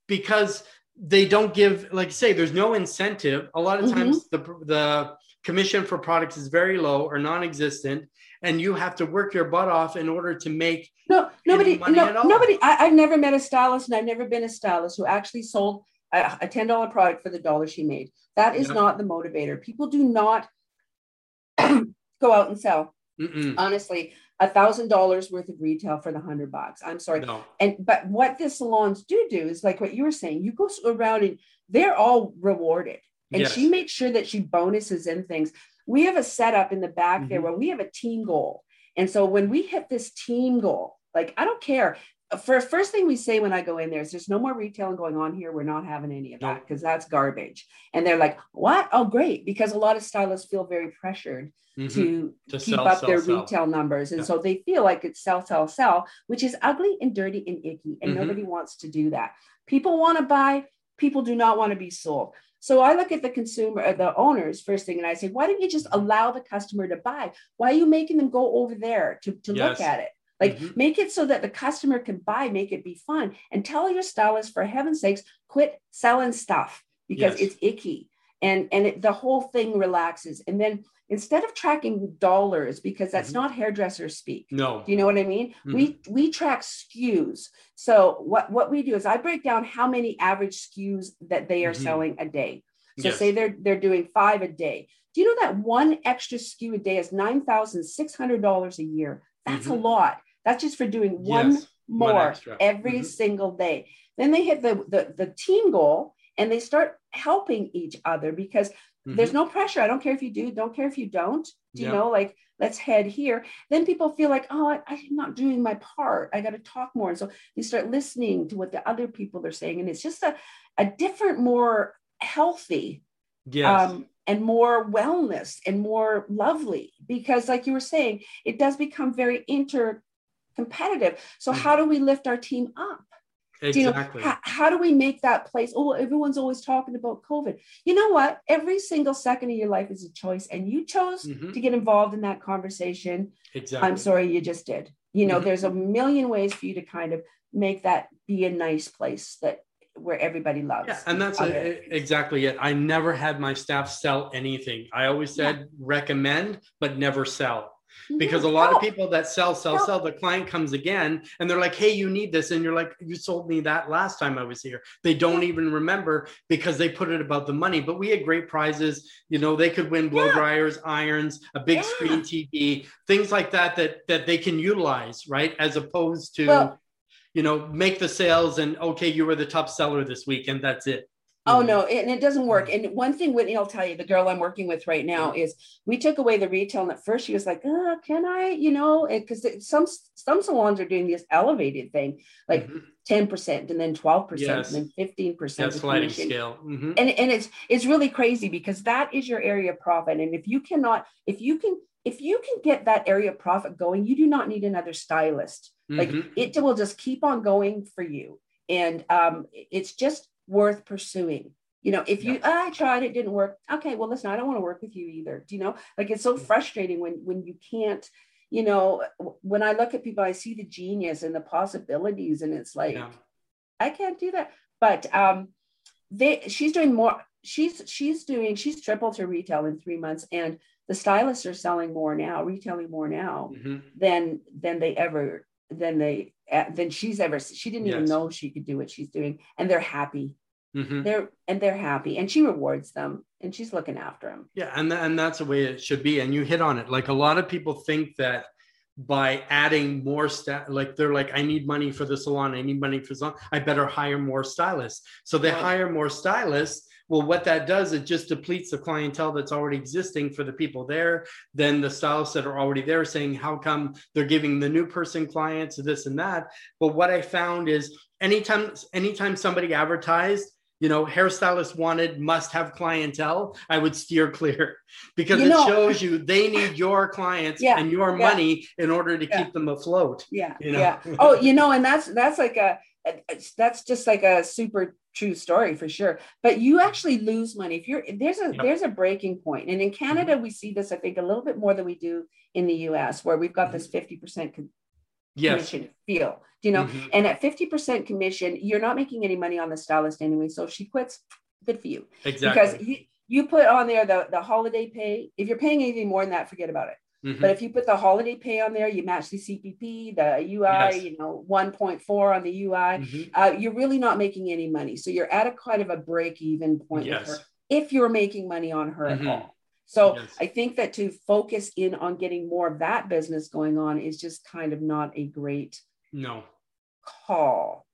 Speaker 1: because they don't give like say there's no incentive a lot of mm-hmm. times mm-hmm. the the commission for products is very low or non-existent and you have to work your butt off in order to make
Speaker 2: no nobody no, nobody I, have never met a stylist and i've never been a stylist who actually sold a, a $10 product for the dollar she made that is yeah. not the motivator people do not go out and sell Mm-mm. honestly a thousand dollars worth of retail for the hundred bucks. I'm sorry. No. And but what the salons do do is like what you were saying, you go around and they're all rewarded. And yes. she makes sure that she bonuses in things. We have a setup in the back mm-hmm. there where we have a team goal. And so when we hit this team goal, like I don't care. For first thing we say when I go in there is there's no more retailing going on here. We're not having any of that because that's garbage. And they're like, what? Oh, great. Because a lot of stylists feel very pressured mm-hmm. to, to, keep sell, up sell, their sell. retail numbers. And yeah. so they feel like it's sell, sell, sell, which is ugly and dirty and icky. And mm-hmm. nobody wants to do that. People want to buy, people do not want to be sold. So I look at the consumer, the owners first thing, and I say, why don't you just allow the customer to buy? Why are you making them go over there to, to yes. look at it? Like mm-hmm. make it so that the customer can buy, make it be fun, and tell your stylist, for heaven's sakes, quit selling stuff because yes. it's icky. And, and it, the whole thing relaxes. And then instead of tracking dollars because that's mm-hmm. not hairdresser speak
Speaker 1: no
Speaker 2: do you know what i mean mm-hmm. we we track skus so what what we do is i break down how many average skus that they are mm-hmm. selling a day so yes. say they're they're doing five a day do you know that one extra sku a day is $9600 a year that's a mm-hmm. lot that's just for doing one yes. more one every mm-hmm. single day then they hit the, the the team goal and they start helping each other because Mm-hmm. There's no pressure. I don't care if you do, don't care if you don't. Do you know, like, let's head here. Then people feel like, oh, I, I'm not doing my part. I got to talk more. And so they start listening to what the other people are saying. And it's just a, a different, more healthy
Speaker 1: yes. um,
Speaker 2: and more wellness and more lovely. Because, like you were saying, it does become very inter competitive. So, mm-hmm. how do we lift our team up?
Speaker 1: Exactly.
Speaker 2: You know, how, how, do we make that place? Oh, everyone's always talking about COVID. You know what? Every single second of your life is a choice, and you chose mm-hmm. to get involved in that conversation.
Speaker 1: Exactly.
Speaker 2: I'm sorry, you just did. You know, mm-hmm. there's a million ways for you to kind of make that be a nice place that where everybody loves.
Speaker 1: Yeah, and that's a, exactly it. I never had my staff sell anything. I always said yeah. recommend, but never sell. Because a lot of people that sell, sell, sell, the client comes again and they're like, hey, you need this. And you're like, you sold me that last time I was here. They don't even remember because they put it about the money. But we had great prizes. You know, they could win blow dryers, irons, a big yeah. screen TV, things like that, that that they can utilize, right? As opposed to well, you know, make the sales and okay, you were the top seller this week and that's it.
Speaker 2: Oh no, and it doesn't work. And one thing Whitney will tell you, the girl I'm working with right now, is we took away the retail, and at first she was like, oh, "Can I?" You know, because some some salons are doing this elevated thing, like mm-hmm. 10 percent, and then twelve percent, and then fifteen percent.
Speaker 1: sliding scale, mm-hmm.
Speaker 2: and and it's it's really crazy because that is your area of profit, and if you cannot, if you can, if you can get that area of profit going, you do not need another stylist. Mm-hmm. Like it will just keep on going for you, and um, it's just worth pursuing. You know, if you yeah. I tried it didn't work. Okay, well listen, I don't want to work with you either. Do you know? Like it's so frustrating when when you can't you know, when I look at people, I see the genius and the possibilities, and it's like, yeah. I can't do that. But um, they, she's doing more. She's she's doing she's tripled her retail in three months, and the stylists are selling more now, retailing more now mm-hmm. than than they ever than they than she's ever she didn't yes. even know she could do what she's doing and they're happy. Mm-hmm. they're and they're happy and she rewards them and she's looking after them
Speaker 1: yeah and, and that's the way it should be and you hit on it. Like a lot of people think that by adding more staff like they're like i need money for the salon i need money for salon i better hire more stylists. So they hire more stylists well, what that does, it just depletes the clientele that's already existing for the people there. Then the stylists that are already there saying, how come they're giving the new person clients this and that? But what I found is anytime, anytime somebody advertised, you know, hairstylist wanted must have clientele, I would steer clear because you know, it shows you they need your clients yeah, and your yeah. money in order to yeah. keep them afloat.
Speaker 2: Yeah. You know? Yeah. Oh, you know, and that's that's like a that's just like a super true story for sure but you actually lose money if you're there's a yep. there's a breaking point and in canada mm-hmm. we see this i think a little bit more than we do in the us where we've got mm-hmm. this 50% com- yes. commission feel you know mm-hmm. and at 50% commission you're not making any money on the stylist anyway so if she quits good for you exactly because you, you put on there the, the holiday pay if you're paying anything more than that forget about it Mm-hmm. But if you put the holiday pay on there, you match the CPP, the UI, yes. you know, 1.4 on the UI, mm-hmm. uh, you're really not making any money. So you're at a kind of a break even point yes. with her if you're making money on her mm-hmm. at all. So yes. I think that to focus in on getting more of that business going on is just kind of not a great
Speaker 1: no
Speaker 2: call.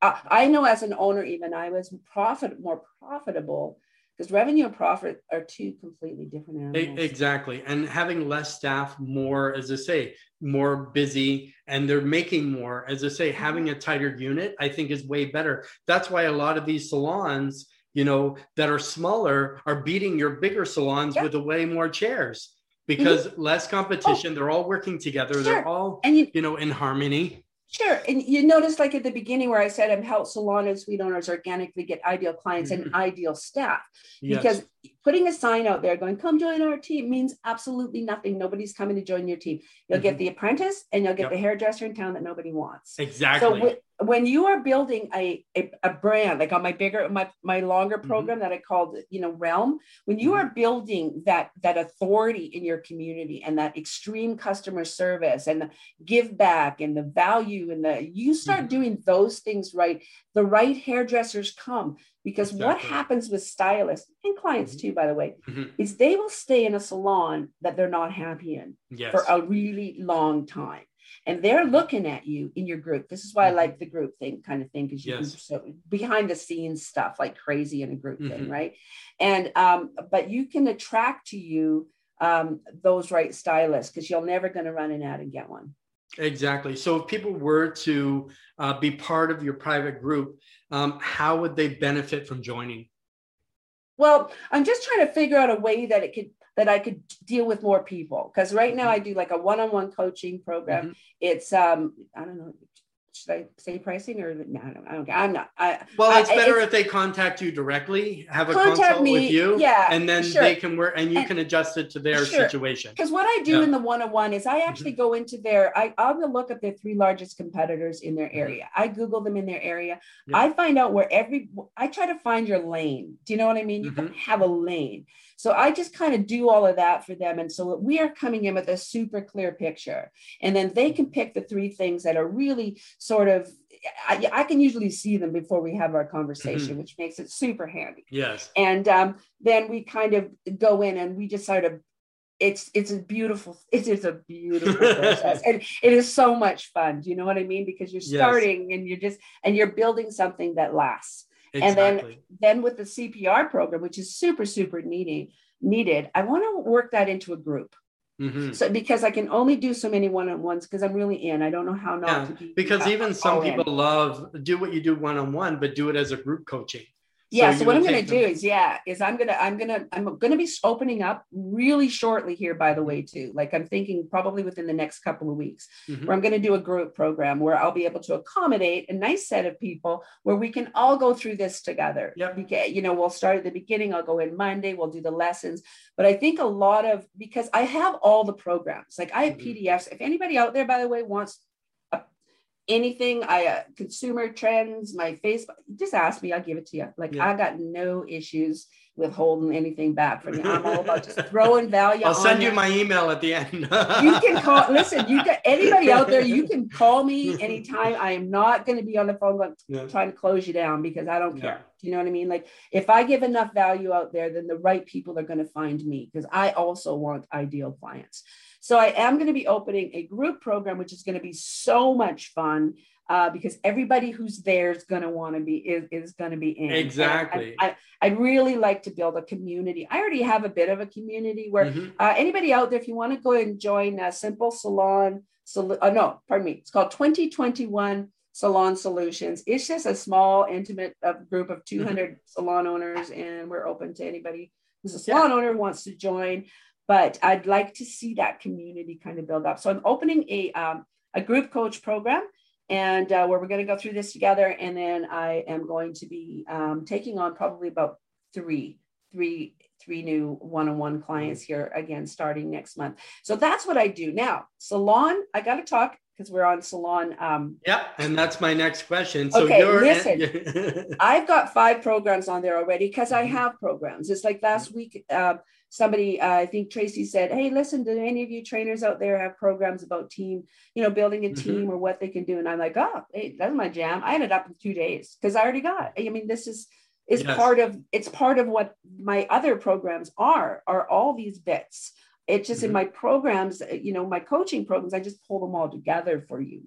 Speaker 2: Uh, I know as an owner, even I was profit more profitable because revenue and profit are two completely different animals.
Speaker 1: Exactly. And having less staff, more, as I say, more busy, and they're making more, as I say, mm-hmm. having a tighter unit, I think is way better. That's why a lot of these salons, you know, that are smaller are beating your bigger salons with a way more chairs because mm-hmm. less competition. Oh. They're all working together. Sure. They're all, and you, you know, in harmony.
Speaker 2: Sure. And you notice, like at the beginning, where I said I'm help salon and suite owners organically get ideal clients mm-hmm. and ideal staff. Yes. Because putting a sign out there going, come join our team means absolutely nothing. Nobody's coming to join your team. You'll mm-hmm. get the apprentice and you'll get yep. the hairdresser in town that nobody wants.
Speaker 1: Exactly.
Speaker 2: So when you are building a, a, a, brand like on my bigger my, my longer mm-hmm. program mm-hmm. that i called you know realm when you mm-hmm. are building that that authority in your community and that extreme customer service and the give back and the value and the you start mm-hmm. doing those things right the right hairdressers come because exactly. what happens with stylists and clients mm-hmm. too by the way mm-hmm. is they will stay in a salon that they're not happy in yes. for a really long time and they're looking at you in your group. This is why I mm-hmm. like the group thing kind of thing because you yes. can so behind the scenes stuff like crazy in a group mm-hmm. thing, right? And um, but you can attract to you um, those right stylists because you're never going to run an ad and get one.
Speaker 1: Exactly. So if people were to uh, be part of your private group, um, how would they benefit from joining?
Speaker 2: Well, I'm just trying to figure out a way that it could that I could deal with more people. Because right now mm-hmm. I do like a one-on-one coaching program. Mm-hmm. It's um, I don't know, should I say pricing or no? I don't. I don't I'm not. I,
Speaker 1: well, it's
Speaker 2: I,
Speaker 1: better
Speaker 2: it's,
Speaker 1: if they contact you directly, have a consult
Speaker 2: me,
Speaker 1: with you,
Speaker 2: yeah,
Speaker 1: and then
Speaker 2: sure.
Speaker 1: they can work, and you
Speaker 2: And-
Speaker 1: can adjust it to their
Speaker 2: Sure.
Speaker 1: situation.
Speaker 2: Because what I do
Speaker 1: Yeah. Mm-hmm.
Speaker 2: in the one-on-one is I actually go into their, I, I'll go look at their three largest competitors in their area. I Google them in their area.
Speaker 1: Mm-hmm. Yeah.
Speaker 2: I find out where every, I try to find your lane. Do you know what I mean? You
Speaker 1: Mm-hmm.
Speaker 2: have a lane. So I just kind of do all of that for them. And so we are coming in with a super clear picture. And then they can pick the three things that are really sort of, I, I can usually see them before we have our conversation,
Speaker 1: Mm-hmm.
Speaker 2: which makes it super handy
Speaker 1: Yes.
Speaker 2: and um, then we kind of go in and we just sort of it's it's a beautiful it is a beautiful process and it is so much fun do you know what i mean because you're
Speaker 1: Yes.
Speaker 2: starting and you're just and you're building something that lasts And then- then with the cpr program which is super super needed needed i want to work that into a group
Speaker 1: Mhm.
Speaker 2: so because i can only do so many one-on-ones because i'm really in i don't know how not
Speaker 1: Yeah,
Speaker 2: to be
Speaker 1: Because
Speaker 2: uh,
Speaker 1: even some
Speaker 2: all in.
Speaker 1: people love do what you do one on one, but do it as a group coaching.
Speaker 2: Yeah so,
Speaker 1: you
Speaker 2: what i'm going to do is yeah is i'm going to i'm going to i'm going to be opening up really shortly here by the way too like i'm thinking probably within the next couple of weeks
Speaker 1: Mhm.
Speaker 2: where i'm going to do a group program where i'll be able to accommodate a nice set of people where we can all go through this together
Speaker 1: Yep.
Speaker 2: You know we'll start at the beginning i'll go in monday we'll do the lessons but i think a lot of because i have all the programs like i have
Speaker 1: Mhm.
Speaker 2: pdfs if anybody out there by the way wants anything i uh, consumer trends my facebook just ask me i'll give it to you like
Speaker 1: Yeah.
Speaker 2: i got no issues with holding anything back from you i'm all about just throwing value
Speaker 1: I'll send you my email at the end.
Speaker 2: you can call listen you got anybody out there you can call me anytime. I am not going to be on the phone going
Speaker 1: Yeah.
Speaker 2: trying to close you down because i don't care. Do you know what i mean? Like if i give enough value out there then the right people are going to find me because i also want ideal clients so i am going to be opening a group program which is going to be so much fun uh, because everybody who's there is going to want to be is, is going to be in And I-
Speaker 1: Exactly.
Speaker 2: I, i'd really like to build a community i already have a bit of a community where
Speaker 1: Mhm.
Speaker 2: uh, anybody out there, if you want to go and join uh, Simple Salon, Sol- uh, no, pardon me, it's called 2021 Salon Solutions. It's just a small, intimate uh, group of 200 salon owners, and we're open to anybody who's a salon owner who wants to join. But I'd like to see that community kind of build up. So I'm opening a um, a group coach program, and uh, where we're going to go through this together. And then I am going to be um, taking on probably about three, three, three new one-on-one clients here again starting next month. So that's what I do now. Salon, I got to talk because we're on salon. Um,
Speaker 1: Yep, and that's my next question. So
Speaker 2: Okay,
Speaker 1: you're
Speaker 2: listen. I've got five programs on there already because I
Speaker 1: Mhm.
Speaker 2: have programs. It's like last week, uh, somebody, uh, I think Tracy said, Hey, listen, do any of you trainers out there have programs about team, you know, building a
Speaker 1: Mhm.
Speaker 2: team or what they can do? And I'm like, Oh, hey, that's my jam. I ended up in two days because I already got, I mean, this is, is
Speaker 1: Yes.
Speaker 2: part of, it's part of what my other programs are, are all these bits. It's just in
Speaker 1: Mhm.
Speaker 2: my programs, uh, you know, my coaching programs, I just pull them all together for you.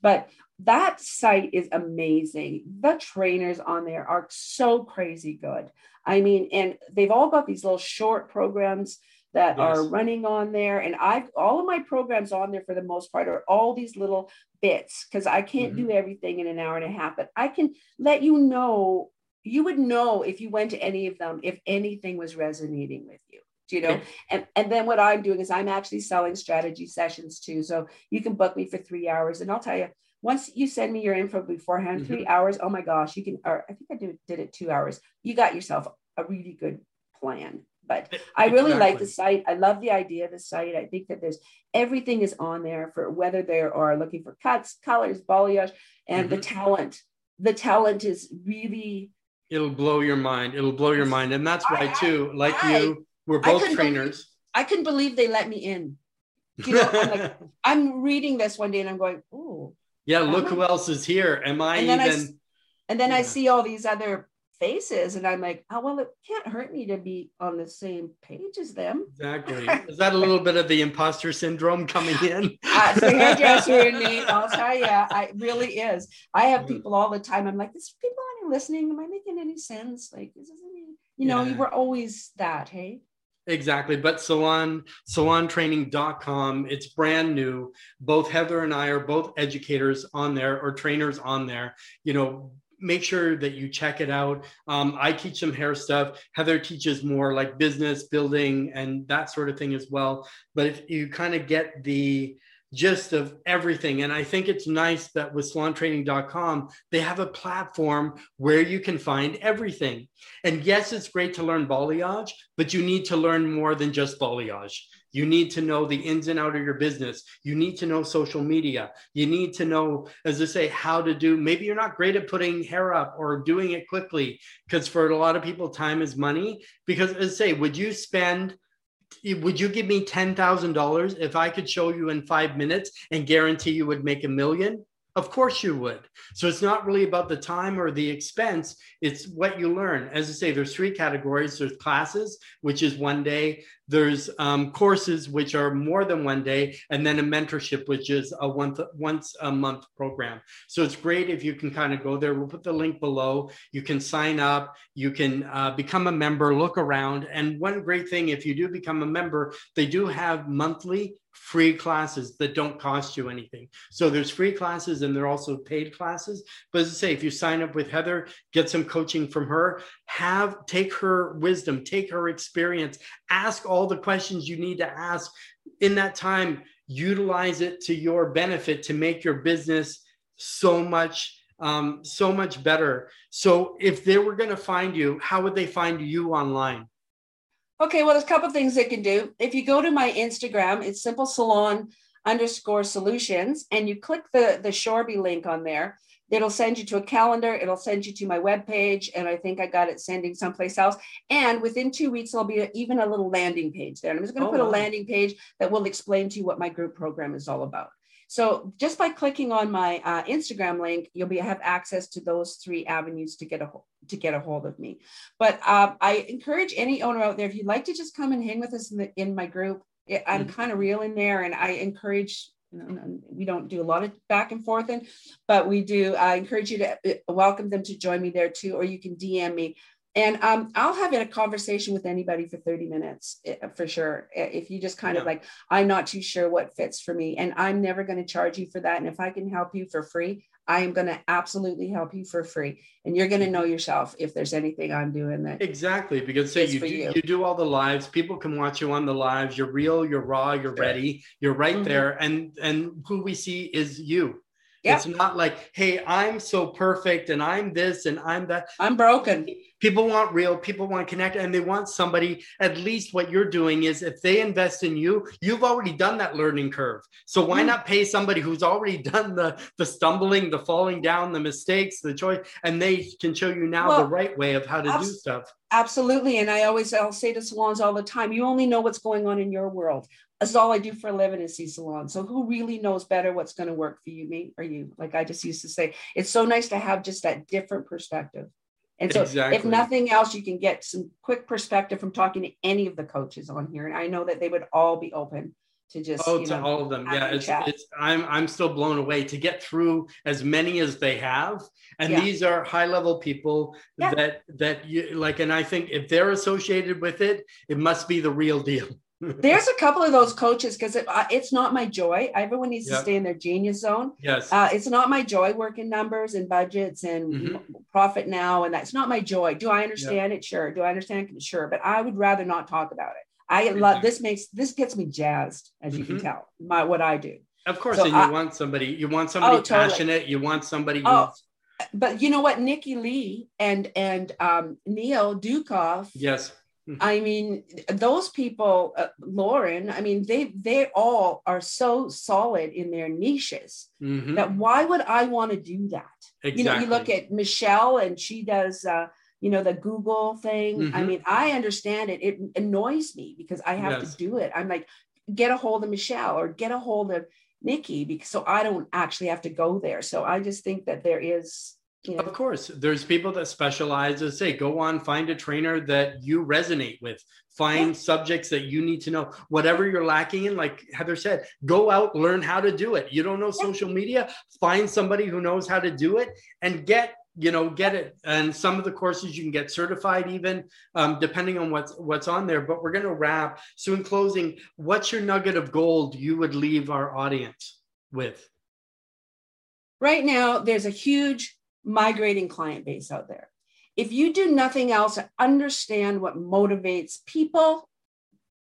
Speaker 2: But that site is amazing. The trainers on there are so crazy good. I mean, and they've all got these little short programs that are running on there. And I've all of my programs on there for the most part are all these little bits because I can't do mm-hmm. everything in an hour and a half, but I can let you know. You would know if you went to any of them if anything was resonating with you. Do you know? And and then what I'm doing is I'm actually selling strategy sessions too. So you can book me for three hours, and I'll tell you once you send me your info beforehand, three hours. Oh my gosh, you can. Or I think I do, did it two hours. You got yourself a really good plan. But I really like the site. I love the idea of the site. I think that there's everything is on there for whether they are looking for cuts, colors, balayage, and the
Speaker 1: Mm-hmm.
Speaker 2: talent. The talent is really.
Speaker 1: It'll blow your mind. It'll blow your mind, and that's why
Speaker 2: I-
Speaker 1: too. Like
Speaker 2: I-
Speaker 1: you, we're both trainers.
Speaker 2: I couldn't believe they let me in. You know, I'm like, I'm reading this one day and I'm going, oh.
Speaker 1: Yeah, look who else is here. Am I
Speaker 2: And then I
Speaker 1: even?
Speaker 2: And then I see all these other faces and I'm like, oh, well, it can't hurt me to be on the same page as them.
Speaker 1: Exactly. Is that a little bit of the imposter syndrome coming in?
Speaker 2: Uh, it's the hairdresser in me. I'll tell you, I it really is. I have people all the time. I'm like, this people aren't listening. Am I making any sense? Like, this isn't any, you know,
Speaker 1: Yeah.
Speaker 2: we're always that, hey?
Speaker 1: Exactly. But salon, salontraining.com, it's brand new. Both Heather and I are both educators on there or trainers on there. You know, make sure that you check it out. Um, I teach some hair stuff. Heather teaches more like business building and that sort of thing as well. But if you kind of get the gist of everything. And I think it's nice that with salontraining.com, they have a platform where you can find everything. And yes, it's great to learn balayage, but you need to learn more than just balayage. You need to know the ins and out of your business. You need to know social media. You need to know, as I say, how to do. Maybe you're not great at putting hair up or doing it quickly, because for a lot of people, time is money. Because as I say, would you spend would you give me $10,000 if I could show you in five minutes and guarantee you would make a million? Of course you would. So it's not really about the time or the expense. It's what you learn. As I say, there's three categories. There's classes, which is one day. There's um, courses, which are more than one day, and then a mentorship, which is a once once a month program. So it's great if you can kind of go there. We'll put the link below. You can sign up. You can uh, become a member. Look around. And one great thing, if you do become a member, they do have monthly free classes that don't cost you anything. So there's free classes and there are also paid classes. But as I say, if you sign up with Heather, get some coaching from her, have take her wisdom, take her experience, ask all the questions you need to ask in that time, utilize it to your benefit to make your business so much um, so much better. So if they were going to find you, how would they find you online?
Speaker 2: Okay, well, there's a couple of things they can do. If you go to my Instagram, it's simple salon underscore solutions, and you click the the Shorby link on there. It'll send you to a calendar. It'll send you to my webpage, and I think I got it sending someplace else. And within two weeks, there'll be a, even a little landing page there. And I'm just going to oh, put wow. a landing page that will explain to you what my group program is all about. So just by clicking on my uh, Instagram link, you'll be have access to those three avenues to get a to get a hold of me. But uh, I encourage any owner out there if you'd like to just come and hang with us in, the, in my group. I'm mm-hmm. kind of real in there, and I encourage we don't do a lot of back and forth in, but we do. I encourage you to uh, welcome them to join me there too, or you can DM me. And um, I'll have a conversation with anybody for 30 minutes eh, for sure. If you just kind yeah. of like, I'm not too sure what fits for me, and I'm never going to charge you for that. And if I can help you for free, I am going to absolutely help you for free. And you're going to know yourself if there's anything I'm doing that
Speaker 1: exactly because say you do, you. you. do all the lives. People can watch you on the lives. You're real. You're raw. You're ready. You're right mm-hmm. there. And and who we see is you. Yep. It's not like, hey, I'm so perfect and I'm this and I'm that.
Speaker 2: I'm broken
Speaker 1: people want real people want to connect and they want somebody at least what you're doing is if they invest in you you've already done that learning curve so why mm. not pay somebody who's already done the the stumbling the falling down the mistakes the choice and they can show you now well, the right way of how to abs- do stuff
Speaker 2: absolutely and i always i'll say to salons all the time you only know what's going on in your world that's all I do for a living is see salons. So who really knows better what's going to work for you, me or you? Like I just used to say, it's so nice to have just that different perspective. And so, exactly. if nothing else, you can get some quick perspective from talking to any of the coaches on here. And I know that they would all be open to just
Speaker 1: oh to know, all of them yeah it's, it's i'm i'm still blown away to get through as many as they have and yeah. these are high level people yeah. that that you like and i think if they're associated with it it must be the real deal
Speaker 2: There's a couple of those coaches because it, uh, it's not my joy. Everyone needs yep. to stay in their genius zone.
Speaker 1: Yes.
Speaker 2: Uh, it's not my joy working numbers and budgets and mm-hmm. profit now. And that's not my joy. Do I understand yep. it? Sure. Do I understand it? Sure. But I would rather not talk about it. I love this makes this gets me jazzed, as you mm-hmm. can tell, my what I do.
Speaker 1: Of course, so and you I, want somebody, you want somebody oh, totally. passionate, you want somebody
Speaker 2: oh, but you know what, Nikki Lee and and um, Neil Ducoff.
Speaker 1: Yes.
Speaker 2: I mean, those people, uh, Lauren, I mean, they they all are so solid in their niches mm-hmm. that why would I want to do that? Exactly. You know, you look at Michelle and she does, uh, you know, the Google thing. Mm-hmm. I mean, I understand it. It annoys me because I have yes. to do it. I'm like, get a hold of Michelle or get a hold of Nikki because so I don't actually have to go there. So I just think that there is
Speaker 1: you know? Of course, there's people that specialize. As say, go on, find a trainer that you resonate with. Find yeah. subjects that you need to know. Whatever you're lacking in, like Heather said, go out, learn how to do it. You don't know yeah. social media, find somebody who knows how to do it, and get you know get it and some of the courses you can get certified even um, depending on what's what's on there but we're going to wrap so in closing what's your nugget of gold you would leave our audience with
Speaker 2: right now there's a huge migrating client base out there. If you do nothing else, understand what motivates people,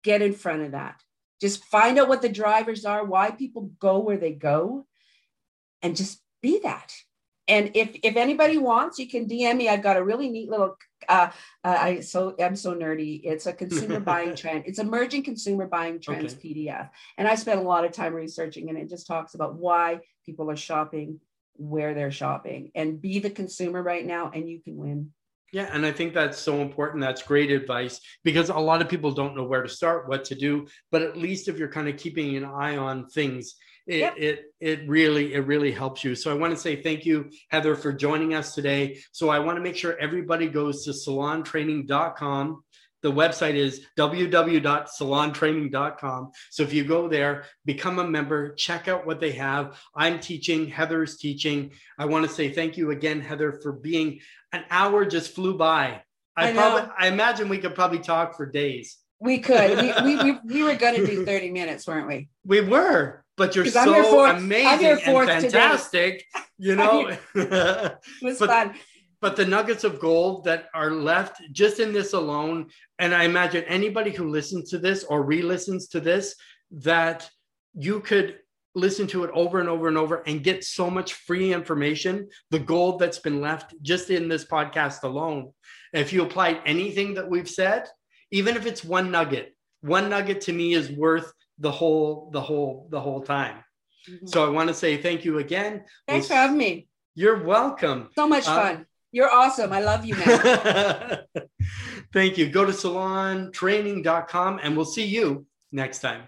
Speaker 2: get in front of that. Just find out what the drivers are, why people go where they go, and just be that. And if if anybody wants, you can DM me. I've got a really neat little. Uh, uh, I so I'm so nerdy. It's a consumer buying trend. It's a emerging consumer buying trends okay. PDF, and I spent a lot of time researching, and it just talks about why people are shopping where they're shopping, and be the consumer right now, and you can win.
Speaker 1: Yeah, and I think that's so important. That's great advice because a lot of people don't know where to start, what to do. But at least if you're kind of keeping an eye on things, it, yep. it it really it really helps you. So I want to say thank you, Heather, for joining us today. So I want to make sure everybody goes to salontraining.com. The website is www.salontraining.com. So if you go there, become a member, check out what they have. I'm teaching, Heather's teaching. I want to say thank you again, Heather, for being an hour just flew by. I, I probably I imagine we could probably talk for days.
Speaker 2: We could. we, we, we, we were going to do 30 minutes, weren't we?
Speaker 1: We were, but you're so fourth, amazing and fantastic. Today. You know,
Speaker 2: it was but, fun.
Speaker 1: But the nuggets of gold that are left just in this alone, and I imagine anybody who listens to this or re listens to this, that you could listen to it over and over and over and get so much free information, the gold that's been left just in this podcast alone. If you applied anything that we've said, even if it's one nugget, one nugget to me is worth the whole, the whole, the whole time. Mm-hmm. So I want to say thank you again.
Speaker 2: Thanks we'll, for having me.
Speaker 1: You're welcome.
Speaker 2: So much uh, fun. You're awesome. I love you, man.
Speaker 1: thank you. Go to salontraining.com and we'll see you next time.